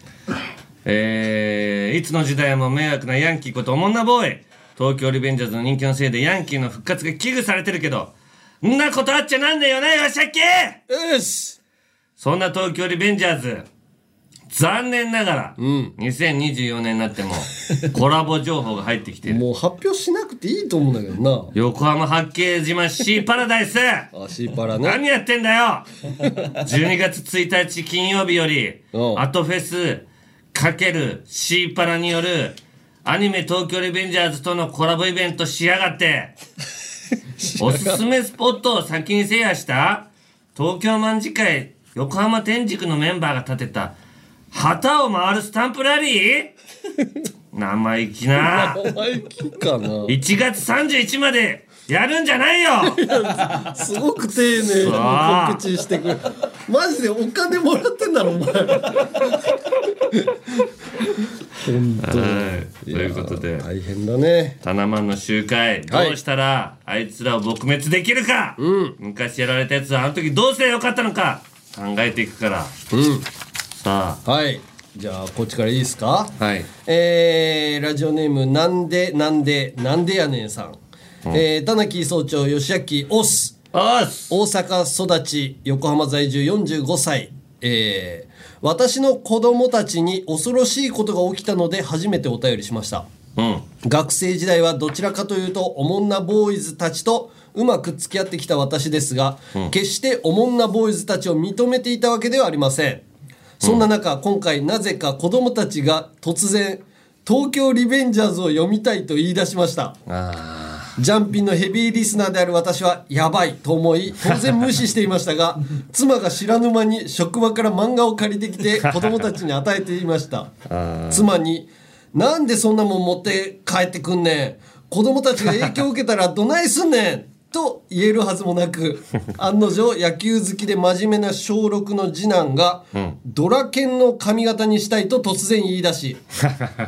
えーいつの時代も迷惑なヤンキーことおもんなボーイ。東京リベンジャーズの人気のせいでヤンキーの復活が危惧されてるけどんなことあっちゃなんねえよねよっしゃっけ!よし!そんな東京リベンジャーズ残念ながら、2024年になっても コラボ情報が入ってきてる。もう発表しなくていいと思うんだけどな。横浜八景島シーパラダイス。あシーパラね。何やってんだよ。12月1日金曜日よりアトフェスシーパラによるアニメ東京リベンジャーズとのコラボイベントしやがって。おすすめスポットを先に制覇した東京卍会横浜天竺のメンバーが立てた旗を回るスタンプラリー？生意気な。生意気かな。1月31日までやるんじゃないよ！すごく丁寧に告知してくるマジでお金もらってんだろお前。本当はい。ということで。大変だね。タナマンの集会どうしたらあいつらを撲滅できるか、昔やられたやつはあの時どうすればよかったのか考えていくから。うん。さあ。はい。じゃあこっちからいいですか？はい。えー、ラジオネームなんでなんでなんでやねんさん、えー、田中総長吉明オス。大阪育ち横浜在住45歳。えー、私の子供たちに恐ろしいことが起きたので初めてお便りしました。うん。学生時代はどちらかというとおもんなボーイズたちとうまく付き合ってきた私ですが、決しておもんなボーイズたちを認めていたわけではありません。そんな中、今回なぜか子供たちが突然東京リベンジャーズを読みたいと言い出しましたジャンピンのヘビーリスナーである私はやばいと思い当然無視していましたが 妻が知らぬ間に職場から漫画を借りてきて 子供たちに与えていました。妻に「なんでそんなもん持って帰ってくんねん。子供たちが影響を受けたらどないすんねん!」と言えるはずもなく 案の定野球好きで真面目な小6の次男が、ドラケンの髪型にしたいと突然言い出し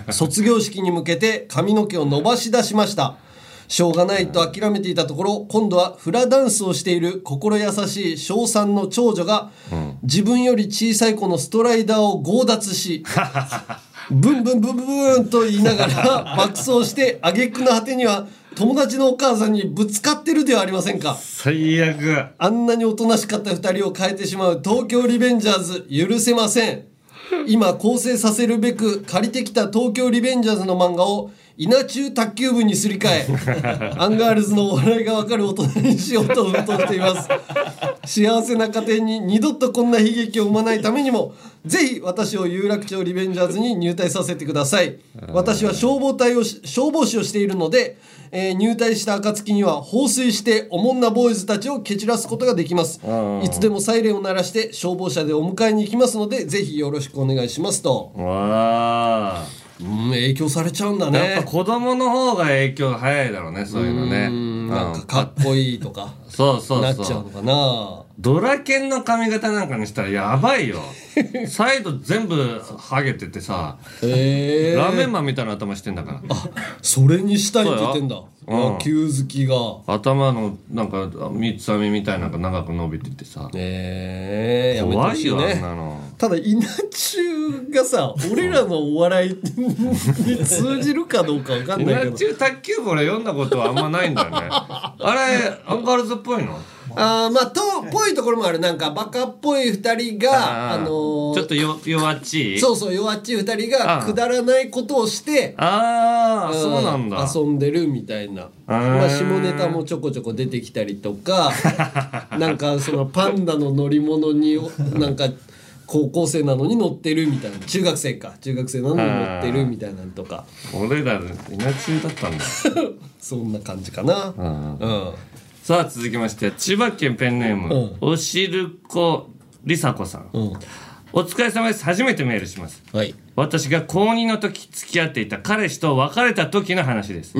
卒業式に向けて髪の毛を伸ばし出しましたしょうがないと諦めていたところ今度はフラダンスをしている心優しい小3の長女が、自分より小さい子のストライダーを強奪しブンブンブンブンブンと言いながら爆走して挙句の果てには友達のお母さんにぶつかってるではありませんか。最悪。あんなにおとなしかった2人を変えてしまう東京リベンジャーズ許せません。今更生させるべく借りてきた東京リベンジャーズの漫画を稲中卓球部にすり替え アンガールズのお笑いが分かる大人にしようと奮闘しています。幸せな家庭に二度とこんな悲劇を生まないためにもぜひ私を有楽町リベンジャーズに入隊させてください。私は消防隊をし消防士をしているので、えー入隊した暁には放水しておもんなボーイズたちを蹴散らすことができます。いつでもサイレンを鳴らして消防車でお迎えに行きますのでぜひよろしくお願いしますと。わあうん影響されちゃうんだやっねぱ子供の方が影響が早いだろうねそういうのね。うん。なんかかっこいいとか。そうそうそう。なっちゃうのかな。ドラケンの髪型なんかにしたらやばいよ。サイド全部ハゲててさ、へえラーメンマンみたいな頭してんだから。それにしたいって言ってんだ。そ野球好きが。頭のなんか三つ編みみたいなのが長く伸びててさ。ええやめてほ怖いよあんなの。ただ稲中がさ俺らのお笑いに通じるかどうかわかんないけど。稲中卓球部俺読んだことはあんまないんだよね。あれアンガールズっぽいの？あーまあとぽいところもある。なんかバカっぽい二人があのーちょっとよ弱っちい？そうそう弱っちい二人がくだらないことをしてああうんそうなんだ。遊んでるみたいな、まあ、下ネタもちょこちょこ出てきたりとか なんかそのパンダの乗り物になんか高校生なのに乗ってるみたいな。中学生か。中学生なのに乗ってるみたいなのとか。俺ら稲中だったんだ。そんな感じかな。うんさあ続きまして千葉県ペンネーム、おしるこりさこさん、お疲れ様です。初めてメールします、私が高2の時付き合っていた彼氏と別れた時の話です、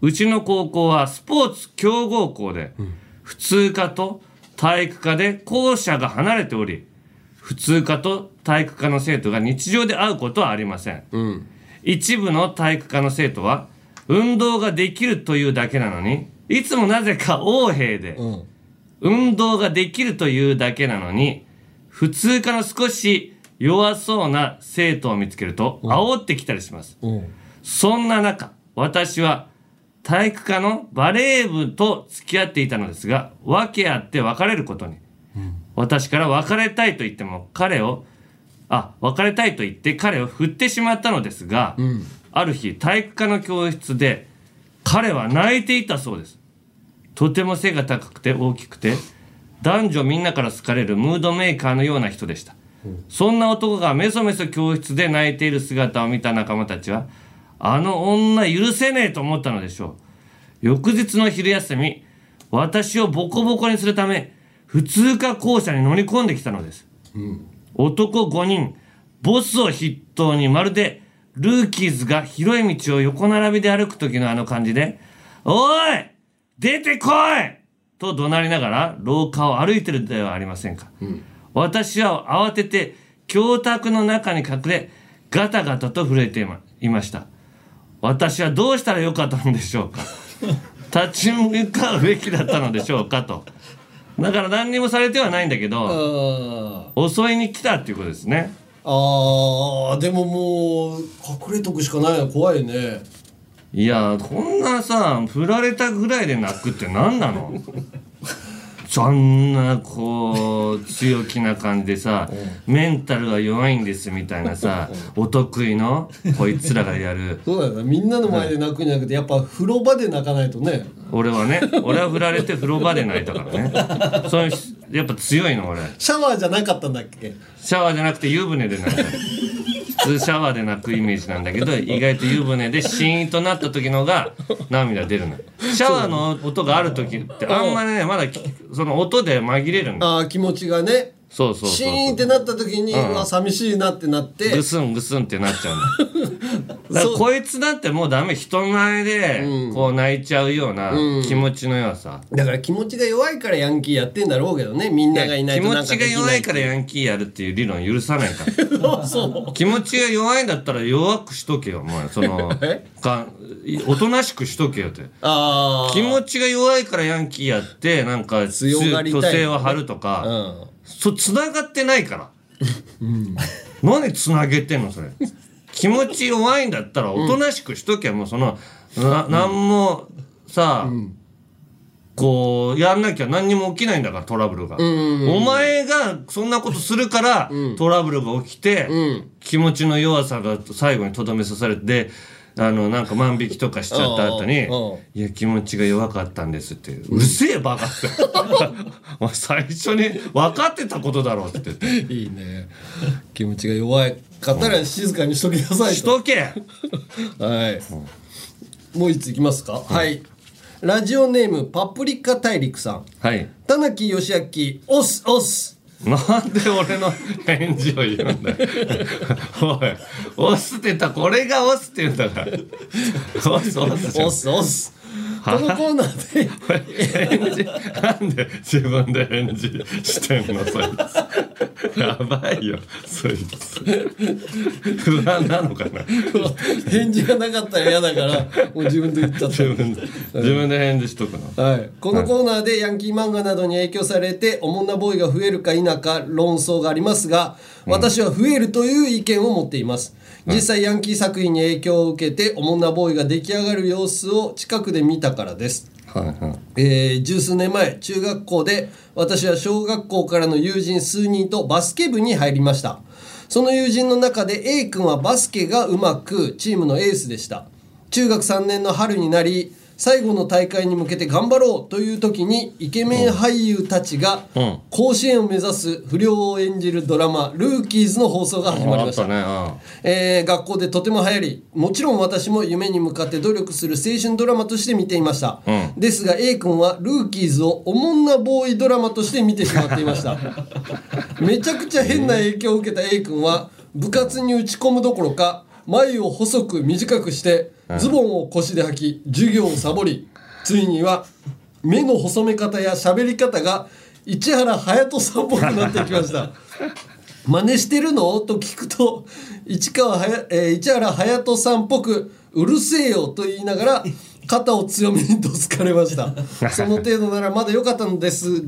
うちの高校はスポーツ強豪校で、普通科と体育科で校舎が離れており普通科と体育科の生徒が日常で会うことはありません、一部の体育科の生徒は運動ができるというだけなのにいつもなぜか横兵で、運動ができるというだけなのに普通科の少し弱そうな生徒を見つけると煽ってきたりします、そんな中私は体育科のバレー部と付き合っていたのですが訳あって別れることに、私から別れたいと言っても彼をあ別れたいと言って彼を振ってしまったのですが、ある日体育科の教室で彼は泣いていたそうです。とても背が高くて大きくて男女みんなから好かれるムードメーカーのような人でした、そんな男がメソメソ教室で泣いている姿を見た仲間たちはあの女許せねえと思ったのでしょう。翌日の昼休み私をボコボコにするため普通科校舎に乗り込んできたのです、男5人ボスを筆頭にまるでルーキーズが広い道を横並びで歩く時のあの感じで「おい出てこい!」と怒鳴りながら廊下を歩いてるではありませんか、私は慌てて教卓の中に隠れガタガタと震えていまいました。私はどうしたらよかったのでしょうか。立ち向かうべきだったのでしょうかと。だから何にもされてはないんだけど襲いに来たっていうことですねあーでももう隠れとくしかないの怖いね。いやこんなさ振られたぐらいで泣くって何なの？そんなこう強気な感じでさ メンタルが弱いんですみたいなさ お得意のこいつらがやる。そうだよねみんなの前で泣くんじゃなくてやっぱ風呂場で泣かないとね。俺はね俺は振られて風呂場で泣いたからね。そういうやっぱ強いの俺。シャワーじゃなかったんだっけ？シャワーじゃなくて湯船で泣いた普通シャワーで泣くイメージなんだけど意外と湯船でシーンとなった時のが涙出るのシャワーの音がある時ってあんまりねまだその音で紛れるんだああ気持ちがね。そうそうシそう。ーンってなった時に、うん。うわ寂しいなってなって。グスングスンってなっちゃうんだ。だからこいつだってもうダメ人前でこう泣いちゃうような気持ちの弱さ、だから気持ちが弱いからヤンキーやってんだろうけどねみんながいない気持ちがとなんかできない弱いからヤンキーやるっていう理論許さないから。そう気持ちが弱いんだったら弱くしとけよもうそのかおとなしくしとけよって。あ気持ちが弱いからヤンキーやってなんか強がりたい。虚勢を張るとか、そつながってないから、何つなげてんの？それ。気持ち弱いんだったらおとなしくしとけよもうそのな何もさ、こうやんなきゃ何にも起きないんだからトラブルが、お前がそんなことするから、トラブルが起きて、気持ちの弱さが最後にとどめ刺されてあのなんか万引きとかしちゃった後にうんうん「いや気持ちが弱かったんです」って「うるせえバカ」って。最初に分かってたことだろうって言って。いいね。気持ちが弱かったら静かにしときなさいと。しとけ。はい。もう一ついきますか？はい。ラジオネームパプリカ大陸さん。はい。田中義明、オスオス。なんで俺の返事を言うんだよ。おい押すって言った。これが押すって言うんだから。押す押す。オスオス。このコーナーで。なんで自分で返事してんのそいつ。やばいよそいつ。不安なのかな？返事がなかったら嫌だから、もう自分で言っちゃった。自分で自分で返事しとくの？はい、このコーナーでヤンキー漫画などに影響されておもんなボーイが増えるか否か論争がありますが私は増えるという意見を持っています。実際ヤンキー作品に影響を受けておもんなボーイが出来上がる様子を近くで見たからです。はいはい。えー十数年前中学校で私は小学校からの友人数人とバスケ部に入りました。その友人の中で A 君はバスケがうまくチームのエースでした。中学3年の春になり最後の大会に向けて頑張ろうという時にイケメン俳優たちがうん。甲子園を目指す不良を演じるドラマ「ルーキーズ」の放送が始まりました。ね。うん。えー学校でとても流行りもちろん私も夢に向かって努力する青春ドラマとして見ていました、うん。ですが A 君はルーキーズをおもんなボーイドラマとして見てしまっていました。めちゃくちゃ変な影響を受けた A 君は部活に打ち込むどころか眉を細く短くしてズボンを腰で履き授業をサボりついには目の細め方や喋り方が市原隼人さんっぽくなってきました。真似してるの？と聞くと市川はや、えー市原隼人さんっぽく「うるせえよ」と言いながら肩を強めにどつかれました。その程度ならまだ良かったのです。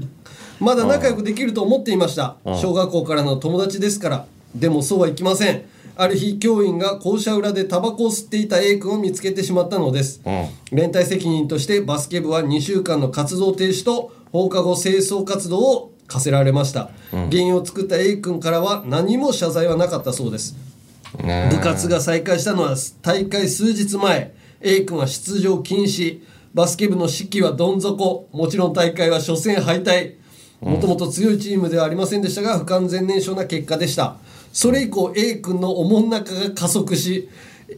まだ仲良くできると思っていました。うん。小学校からの友達ですからでもそうはいきませんある日教員が校舎裏でタバコを吸っていた A 君を見つけてしまったのです。うん。連帯責任としてバスケ部は2週間の活動停止と放課後清掃活動を課せられました、うん。原因を作った A 君からは何も謝罪はなかったそうです。ね部活が再開したのは大会数日前。A 君は出場禁止。バスケ部の士気はどん底。もちろん大会は初戦敗退。もともと強いチームではありませんでしたが不完全燃焼な結果でしたそれ以降 A 君のおもん中が加速し、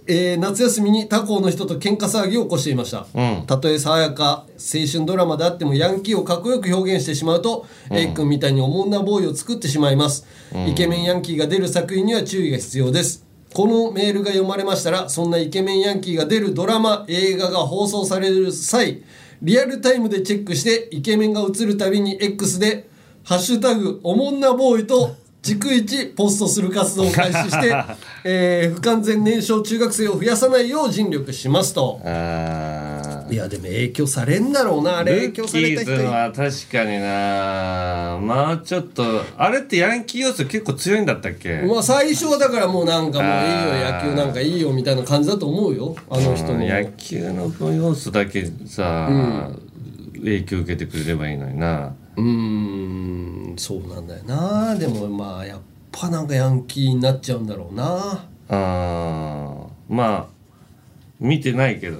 えー夏休みに他校の人と喧嘩騒ぎを起こしていました、うん。たとえ爽やか青春ドラマであってもヤンキーをかっこよく表現してしまうと、A 君みたいにおもんなボーイを作ってしまいます、イケメンヤンキーが出る作品には注意が必要です。このメールが読まれましたらそんなイケメンヤンキーが出るドラマ映画が放送される際リアルタイムでチェックしてイケメンが映るたびに X で「ハッシュタグおもんなボーイ」と逐一ポストする活動を開始して、えー不完全燃焼中学生を増やさないよう尽力しますと。いやでも影響されんだろうなあれ。影響された人ズは確かにな。まあちょっとあれってヤンキー要素結構強いんだったっけ？まあ最初はだからもうなんかもういいよ野球なんかいいよみたいな感じだと思うよあの人うんの野球の要素だけさ、影響受けてくれればいいのになうーんそうなんだよな。でもまあやっぱなんかヤンキーになっちゃうんだろうな。あー。まあ見てないけど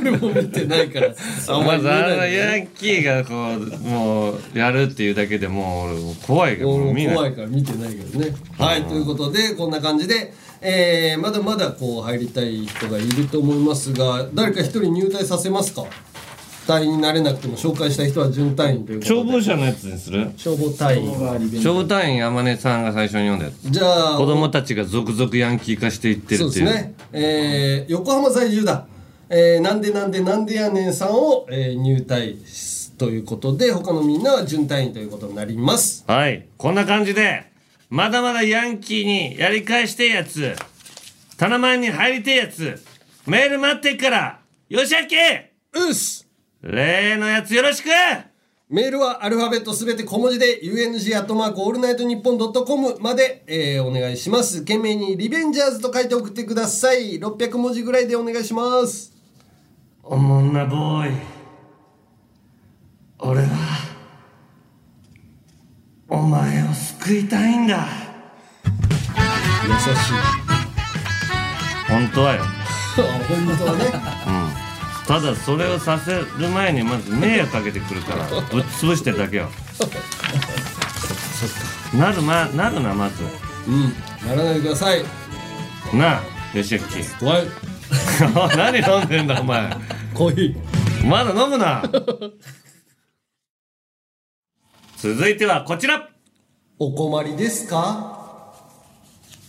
俺も見てないからまずヤンキーがこうもうやるっていうだけでもう怖いから怖いから見てないけどね。はいということでこんな感じで、えーまだまだこう入りたい人がいると思いますが誰か一人入隊させますか？隊員になれなくても紹介したい人は準隊員ということで。消防車のやつにする？消防隊員消防隊員山根さんが最初に読んだやつじゃあ子供たちが続々ヤンキー化していってるそうっていう。ですね、えー横浜在住だ、えーなんでなんでなんでやねんさんを、えー入隊ということで他のみんなは準隊員ということになります。はい。こんな感じでまだまだヤンキーにやり返してえやつタナマンに入りてえやつメール待ってっからよしあけ！うっす例のやつよろしく！メールはアルファベットすべて小文字で UNG アットマークオールナイトニッポンドットコムまで、えーお願いします。懸命にリベンジャーズと書いて送ってください。600文字ぐらいでお願いします。おもんなボーイ。俺はお前を救いたいんだ。優しい。本当はよ。本当はねただそれをさせる前にまず迷惑かけてくるからぶっ潰してるだけよ。なるまなるなまず。うんならないでください。なあ吉行はい何飲んでんだお前。コーヒー。まだ飲むな。続いてはこちら。お困りですか？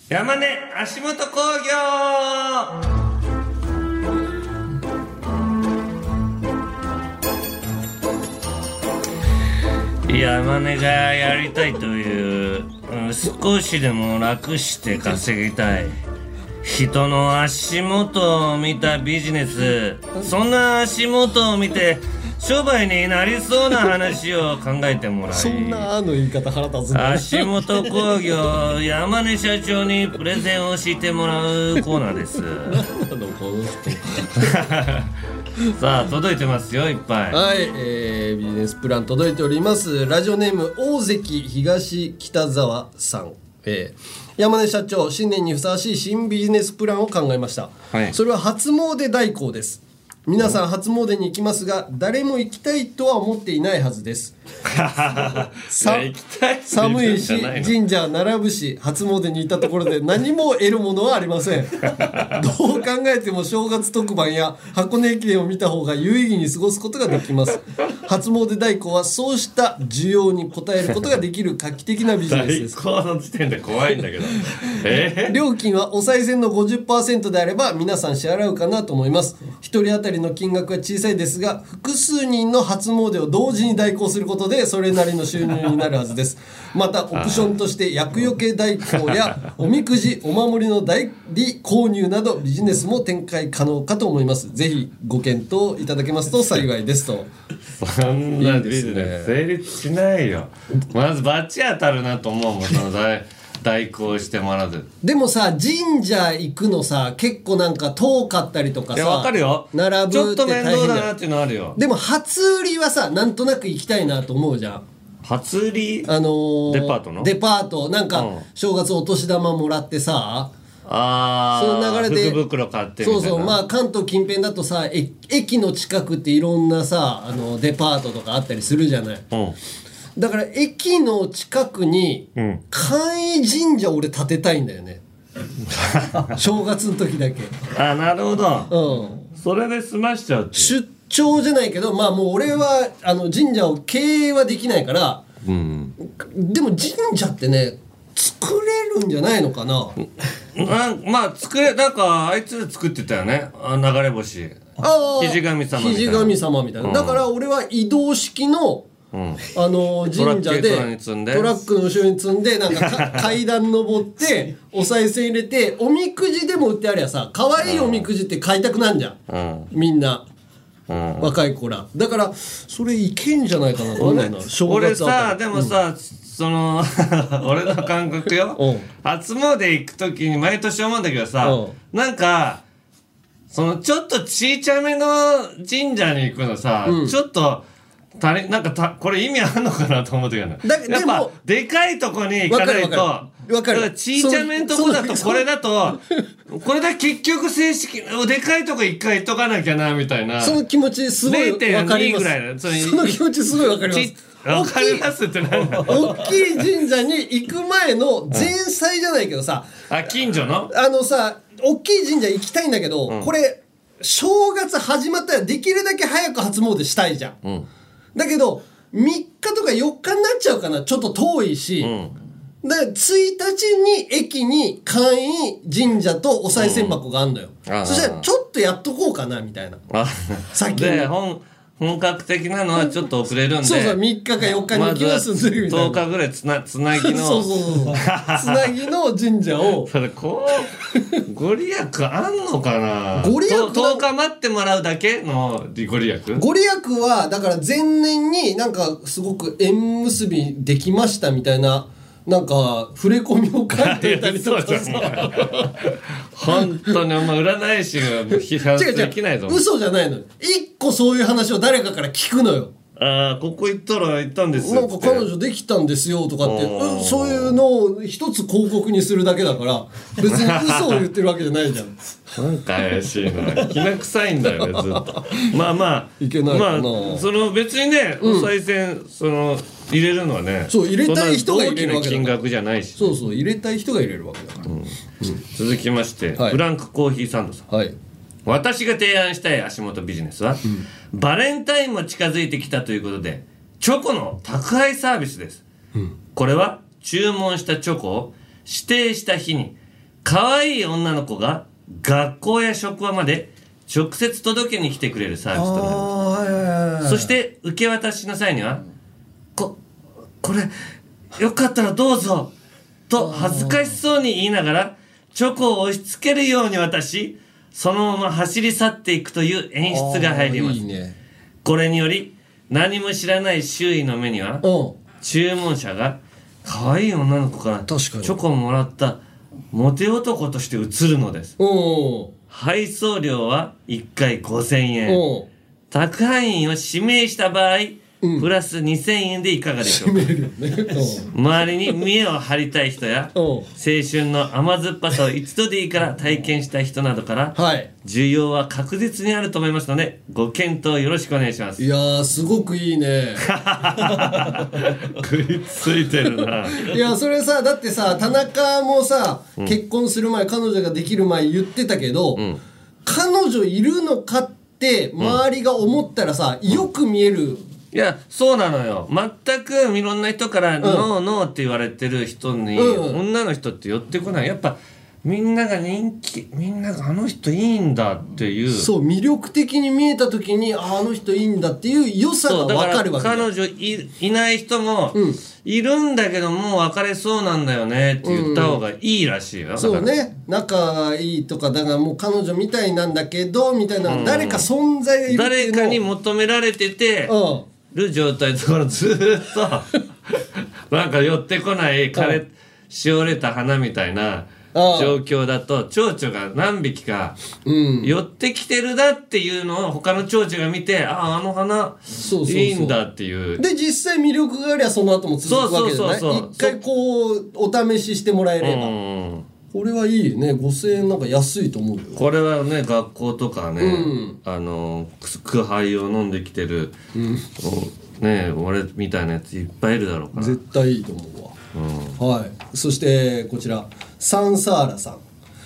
山根足元工業山根がやりたいという、うん少しでも楽して稼ぎたい。人の足元を見たビジネスそんな足元を見て商売になりそうな話を考えてもらい。そんなあの言い方腹立つね足元工業山根社長にプレゼンをしてもらうコーナーです。何 なのこの人 さあ届いてますよいっぱい。はい、えービジネスプラン届いております。ラジオネーム大関東北沢さん、えー山根社長新年にふさわしい新ビジネスプランを考えました、はい。それは初詣代行です。皆さん初詣に行きますが誰も行きたいとは思っていないはずです 寒いし神社は並ぶし初詣に行ったところで何も得るものはありません。どう考えても正月特番や箱根駅伝を見た方が有意義に過ごすことができます。初詣代行はそうした需要に応えることができる画期的なビジネス最です。高の時点で怖いんだけど。え？料金はお賽銭の50%であれば皆さん支払うかなと思います。一人当たりの金額は小さいですが複数人の初詣を同時に代行することでそれなりの収入になるはずです。またオプションとして厄除け代行やおみくじお守りの代理購入などビジネスも展開可能かと思います。ぜひご検討いただけますと幸いですと。そんないビいですねジネス成立しないよ。まずバチ当たるなと思うもんその代代行してもらう。でもさ神社行くのさ結構なんか遠かったりとかさいやわかるよ。並ぶちょっと面倒だなっていうのあるよ。でも初売りはさなんとなく行きたいなと思うじゃん。初売り？あのーデパートの？デパート。なんか、うん。正月お年玉もらってさあその流れで福袋買ってそうそう。まあ関東近辺だとさえ駅の近くっていろんなさあのデパートとかあったりするじゃない。うんだから駅の近くにうん。簡易神社俺建てたいんだよね。正月の時だけ。あなるほど。うん。それで済ましちゃう出張じゃないけどまあもう俺はあの神社を経営はできないからうん。でも神社ってね作れるんじゃないのかな。まあ作れなんかあいつ作ってたよね。あ流れ星。あー。肘神様みたいな。肘神様みたいな、うん。だから俺は移動式のうん。あの神社でトラックの後ろに積んでなんかか 階段登ってお賽銭入れておみくじでも売ってありゃさ可愛いおみくじって買いたくなんじゃん。うん。みんな。うん。若い子ら。だからそれいけんじゃないかなと思うな正俺さりでもさ、その 俺の感覚よ。初詣行く時に毎年思うんだけどさなんかそのちょっとちいちゃめの神社に行くのさ、うん。ちょっと足りなんかたこれ意味あんのかなと思う時あるだやっぱでかいとこに行かないとわかるちいちゃめのとこだとこれだとこれだ結局正式でかいとこ一回行っとかなきゃなみたいな。その気持ちすごいわかり0.2ます。ぐらいだそその気持ちすごいわかります。ちわかりますってなんだ。大きい神社に行く前の前菜じゃないけどさ、あ近所の？あのさ大きい神社行きたいんだけど、これ正月始まったらできるだけ早く初詣したいじゃん、うんだけど3日とか4日になっちゃうかな。ちょっと遠いし、で1日に駅に簡易神社とお賽銭箱があるのよ、うんそしたらちょっとやっとこうかなみたいな。あ先に。で本本格的なのはちょっと遅れるんで。そうそう3日か4日に行きますんでみたいな。10日ぐらいつなつなぎの。そうそうそう。つなぎの神社を。それこうご利益あんのかな？ご利益と10日待ってもらうだけのご利益？ご利益はだから前年になんかすごく縁結びできましたみたいななんか触れ込みを書いてたりとかさ。本当にお前占い師が批判できないぞ。違う嘘じゃないの。よ一個そういう話を誰かから聞くのよ。ああここ行ったら行ったんですなんか彼女できたんですよとかって、うんそういうのを一つ広告にするだけだから別に嘘を言ってるわけじゃないじゃん。なんか怪しいな。きな臭いんだよねずっと。まあまあいけないまあその別にねお賽銭その入れるのはねそう入れたい人が入れるわけ金額じゃないし。そうそう入れたい人が入れるわけだから、続きまして、フランクコーヒーサンドさん、私が提案したい足元ビジネスは、バレンタインも近づいてきたということでチョコの宅配サービスです、これは注文したチョコを指定した日に可愛い女の子が学校や職場まで直接届けに来てくれるサービスとなります。そして受け渡しの際には「ここれよかったらどうぞ」と恥ずかしそうに言いながらチョコを押し付けるように渡しそのまま走り去っていくという演出が入ります。いいね。これにより何も知らない周囲の目には注文者が可愛い女の子からチョコをもらったモテ男として映るのです。配送料は1回5000円。宅配員を指名した場合、プラス2000円でいかがでしょうか？周りに見栄を張りたい人や青春の甘酸っぱさを一度でいいから体験したい人などから、需要は確実にあると思いますのでご検討よろしくお願いします。いやーすごくいいね。食いついてるな。いやそれさだってさ田中もさ、うん。結婚する前彼女ができる前言ってたけど、彼女いるのかって周りが思ったらさ、よく見えるいやそうなのよ。全くいろんな人から「ノーノー」って言われてる人に、うん。女の人って寄ってこない。やっぱみんなが人気みんながあの人いいんだっていう。そう魅力的に見えた時にああの人いいんだっていう良さが分かるわけだ。彼女いいない人も、いるんだけどもう別れそうなんだよねって言った方がいいらしいよ、だからそうね。仲いいとかだからもう彼女みたいなんだけどみたいな、うん。誰か存在がいる誰かに求められててる状態だからずーっと なんか寄ってこない枯れしおれた花みたいな状況だと蝶々が何匹か寄ってきてるだっていうのを他の蝶々が見てあああの花いいんだっていう。で実際魅力がありゃその後も続くわけじゃない？そうそうそうそう。一回こうお試ししてもらえれば、これはいいね。5000円なんか安いと思うよ。これはね学校とかね、うん。あのく苦杯を飲んできてる、おね俺みたいなやついっぱいいるだろうから。絶対いいと思うわ、はい。そしてこちらサンサーラさ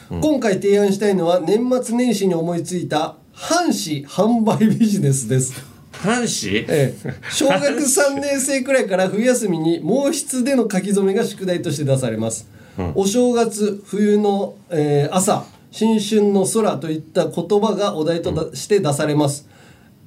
ん、今回提案したいのは年末年始に思いついた半紙販売ビジネスです。半紙？ええ。小学3年生くらいから冬休みに毛筆での書き初めが宿題として出されます、お正月冬の、えー朝新春の空といった言葉がお題とだして出されます。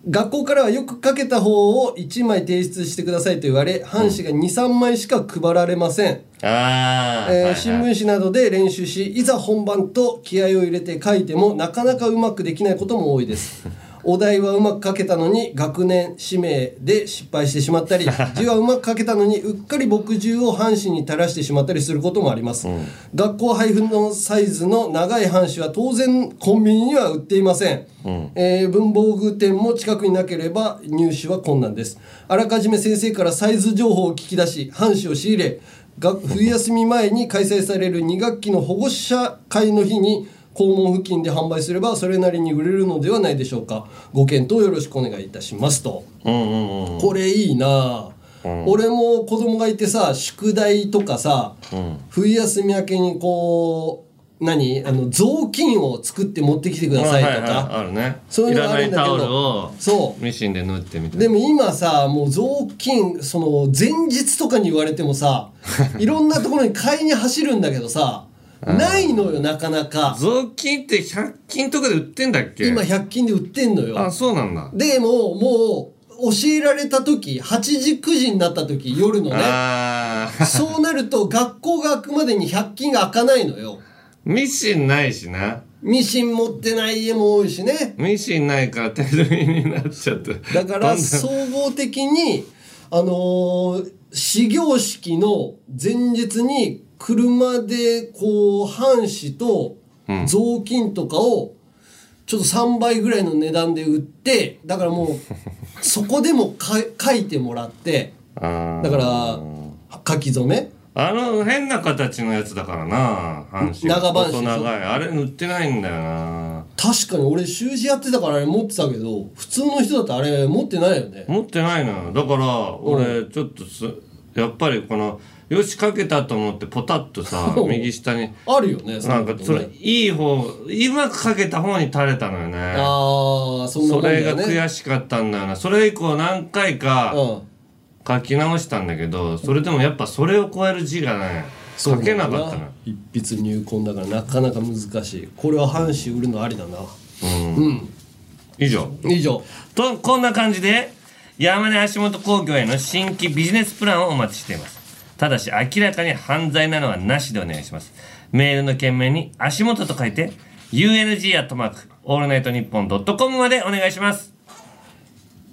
学校からはよく書けた方を1枚提出してくださいと言われ半紙が23枚しか配られません、ああ、えーはいはい。新聞紙などで練習しいざ本番と気合を入れて書いてもなかなかうまくできないことも多いですお題はうまく書けたのに学年氏名で失敗してしまったり 字はうまく書けたのにうっかり墨汁を半紙に垂らしてしまったりすることもあります、学校配布のサイズの長い半紙は当然コンビニには売っていません、えー文房具店も近くになければ入手は困難です。あらかじめ先生からサイズ情報を聞き出し半紙を仕入れが冬休み前に開催される2学期の保護者会の日に校門付近で販売すればそれなりに売れるのではないでしょうか。ご検討よろしくお願いいたしますと、これいいな。あ、俺も子供がいてさ宿題とかさ、冬休み明けにこう何？あの雑巾を作って持ってきてくださいとか、はいはいはい。あるね。そういうのがあるんだけど。そミシンで縫ってみたいでも今さもう雑巾その前日とかに言われてもさ いろんなところに買いに走るんだけどさないのよなかなか。雑巾って100均とかで売ってんだっけ？今100均で売ってんのよ。あそうなんだ。でももう教えられた時8時9時になった時夜のね。あ そうなると学校が開くまでに100均が開かないのよ。ミシンないしな。ミシン持ってない家も多いしね。ミシンないから手縫いになっちゃって。だから総合的にあのー始業式の前日に車でこう半紙と雑巾とかをちょっと3倍ぐらいの値段で売ってだからもう そこでもか書いてもらってあだから書き初め？あの変な形のやつだからな阪神長阪神細長い。あれ塗ってないんだよな。確かに俺習字やってたからあれ持ってたけど普通の人だとあれ持ってないよね。持ってないのよ。だから俺ちょっとすやっぱりこのよしかけたと思ってポタッとさう。ん右下に。あるよねなんかそれいい方うまくかけた方に垂れたのよね。ああそんなもんだれが悔しかったんだよな。それ以降何回か書き直したんだけどそれでもやっぱそれを超える字がね書けなかったのよ。一筆入魂だからなかなか難しい。これは阪神売るのありだな。うん、以上。以上。とこんな感じで山根足元工業への新規ビジネスプランをお待ちしていますただし明らかに犯罪なのはなしでお願いします。メールの件名に足元と書いて UNG アットマークオールナイトニッポンドットコムまでお願いします。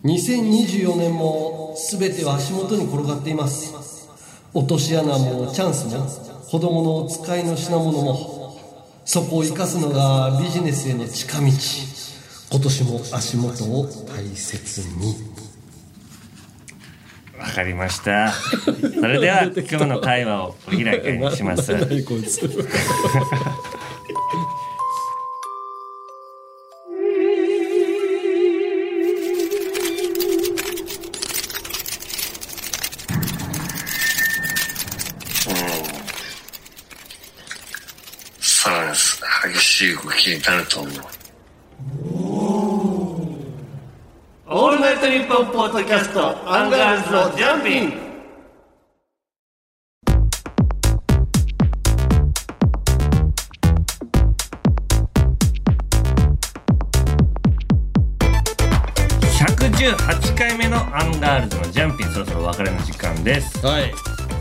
2024年も全ては足元に転がっています。落とし穴もチャンスも子供の使いの品物もそこを生かすのがビジネスへの近道。今年も足元を大切に。わかりました。それでは 今日の会話をお開きにしま す。激しい動きになると思う。オールナイトニッポンポッドキャストアンガールズのジャンピン。118回目のアンガールズのジャンピン。そろそろお別れの時間です。はい。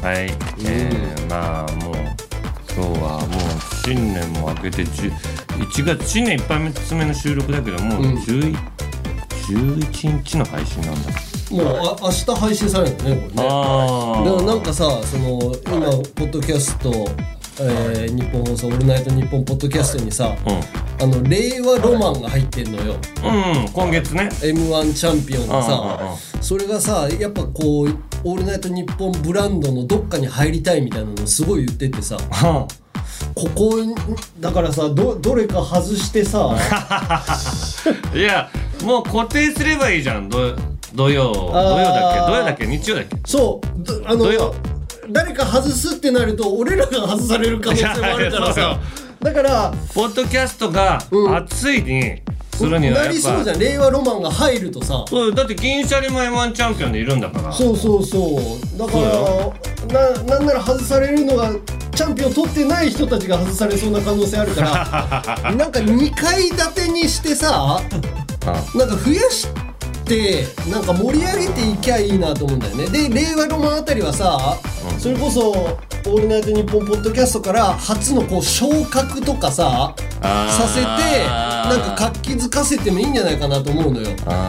はい、えー、まあもう今日はもう新年も明けて10 1月新年一発目の収録だけどもう11、11日の配信なんだ。もうあ明日配信されるのねこれね。あー。だからなんかさその今ポッドキャスト、えー、日本放送「オールナイトニッポン」ポッドキャストにさ、あの令和ロマンが入ってんのよ。うん今月ね。m 1チャンピオンのうんうんさそれがさやっぱこう「オールナイトニッポン」ブランドのどっかに入りたいみたいなのすごい言っててさここだからさどどれか外してさ。いやもう固定すればいいじゃん。ど土曜。土曜だっけ？土曜だっけ？日曜だっけ？そう。どあの土曜。誰か外すってなると俺らが外される可能性もあるからさ。だからポッドキャストが熱いにするにはやっぱ。なりそうじゃん。令和ロマンが入るとさ。そうだって銀シャリも m 1チャンピオンでいるんだから。そうそうそう。だからななんなら外されるのがチャンピオン取ってない人たちが外されそうな可能性あるから なんか2階建てにしてさなんか増やしてなんか盛り上げていきゃいいなと思うんだよね。で令和ロマンあたりはさ、それこそ「オールナイトニッポン」ポッドキャストから初のこう昇格とかささせてなんか活気づかせてもいいんじゃないかなと思うのよ。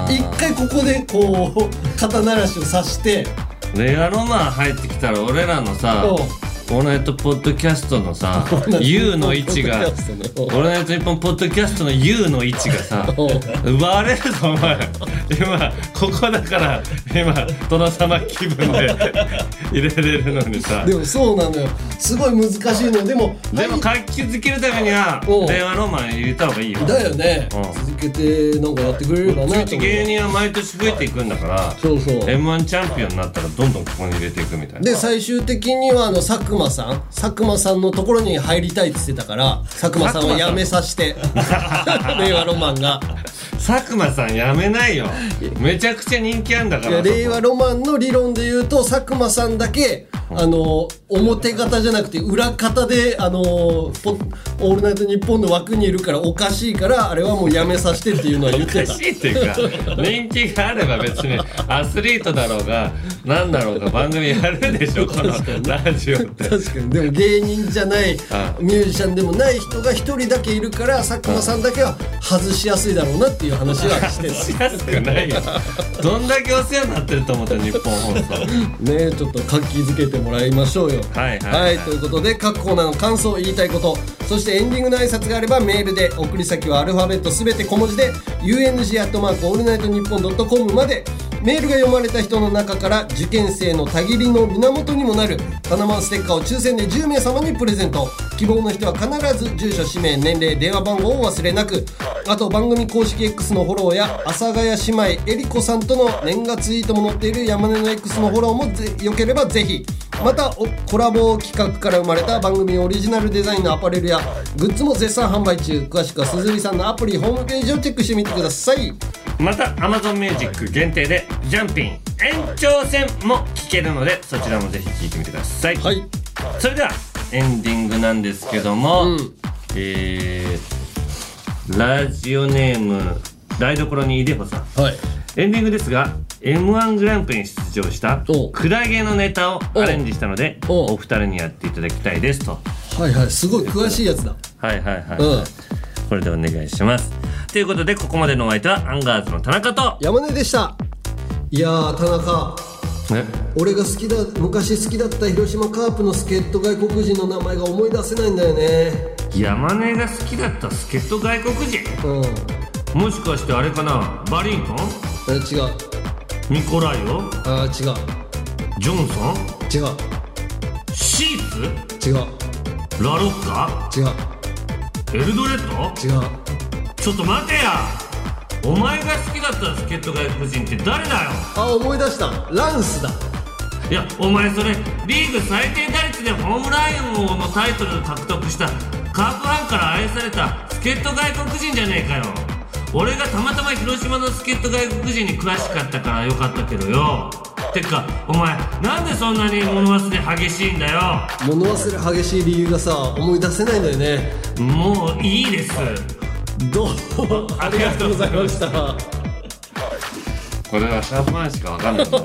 一回ここでこう肩慣らしをさして。レアロマン入ってきたら俺らのさうんオールナイトポッドキャストのさ U の位置がオールナイトニッポッドキャストの U の位置がさ 奪われるぞお前。今ここだから今殿様気分で 入れれるのにさ。でもそうなのよ。すごい難しいのでもでも活気づけるためにはう。ん令和ロマン入れた方がいいよ。だよね。うん。続けてなんかやってくれればなと思う。うち芸人は毎年増えていくんだからそうそう。m 1チャンピオンになったらどんどんここに入れていくみたいな。で最終的にはあの佐久間さん佐久間さんのところに入りたいって言ってたから佐久間さんは辞めさせて。令和ロマンが佐久間さんやめないよ。めちゃくちゃ人気あんだから。令和ロマンの理論で言うと佐久間さんだけあの表方じゃなくて裏方であのポオールナイトニッポンの枠にいるからおかしいからあれはもうやめさせてっていうのは言ってた。おかしいっていうか 人気があれば別にアスリートだろうが何だろうが番組やるでしょこのラジオって。確かに。でも芸人じゃないあミュージシャンでもない人が一人だけいるから佐久間さんだけは外しやすいだろうなっていう話はしてたしやすくないよ。どんだけお世話になってると思った日本放送。ねちょっと活気づけてもらいましょうよ。はいはいはい。ということで各コーナーの感想言いたいことそしてエンディングの挨拶があればメールで送り先はアルファベットすべて小文字で UNG アットマークオールナイトニッポンドットコムまでメールが読まれた人の中から受験生のたぎりの源にもなるタナマンステッカーを抽選で10名様にプレゼント。希望の人は必ず住所氏名年齢電話番号をお忘れなく。あと番組公式 X のフォローや阿佐ヶ谷姉妹えりこさんとの年賀ツイートも載っている山根の X のフォローもぜよければぜひ。またおコラボ企画から生まれた番組オリジナルデザインのアパレルやグッズも絶賛販売中。詳しくは鈴木さんのアプリホームページをチェックしてみてくださいまた Amazon Music 限定でジャンピン延長戦も聴けるのでそちらもぜひ聴いてみてください、それではエンディングなんですけども、えー、ラジオネーム台所にいでほさん、エンディングですが m 1グランプリに出場したクラゲのネタをアレンジしたのでお二人にやっていただきたいですと。はいはい。すごい詳しいやつだ。はいはいはい、うん。これでお願いしますということでここまでのお相手はアンガーズの田中と山根でした。いやー田中。俺が好きだ昔好きだった広島カープの助っ人外国人の名前が思い出せないんだよね。山根が好きだった助っ人外国人？うん。もしかしてあれかな？バリントンえ違う。ニコライオ？あ違う。ジョンソン？違う。シーツ？違う。ラロッカ？違う。エルドレッド？違うちょっと待てや。お前が好きだった助っ人外国人って誰だよ。あ思い出した。ランスだ。いやお前それリーグ最低打率でホームラン王のタイトル獲得したカープファンから愛された助っ人外国人じゃねえかよ。俺がたまたま広島の助っ人外国人に詳しかったからよかったけどよ。てかお前なんでそんなに物忘れ激しいんだよ。物忘れ激しい理由がさ思い出せないんだよね。もういいですどうもありがとうございました。これはシャープマンしか分かんない。んだ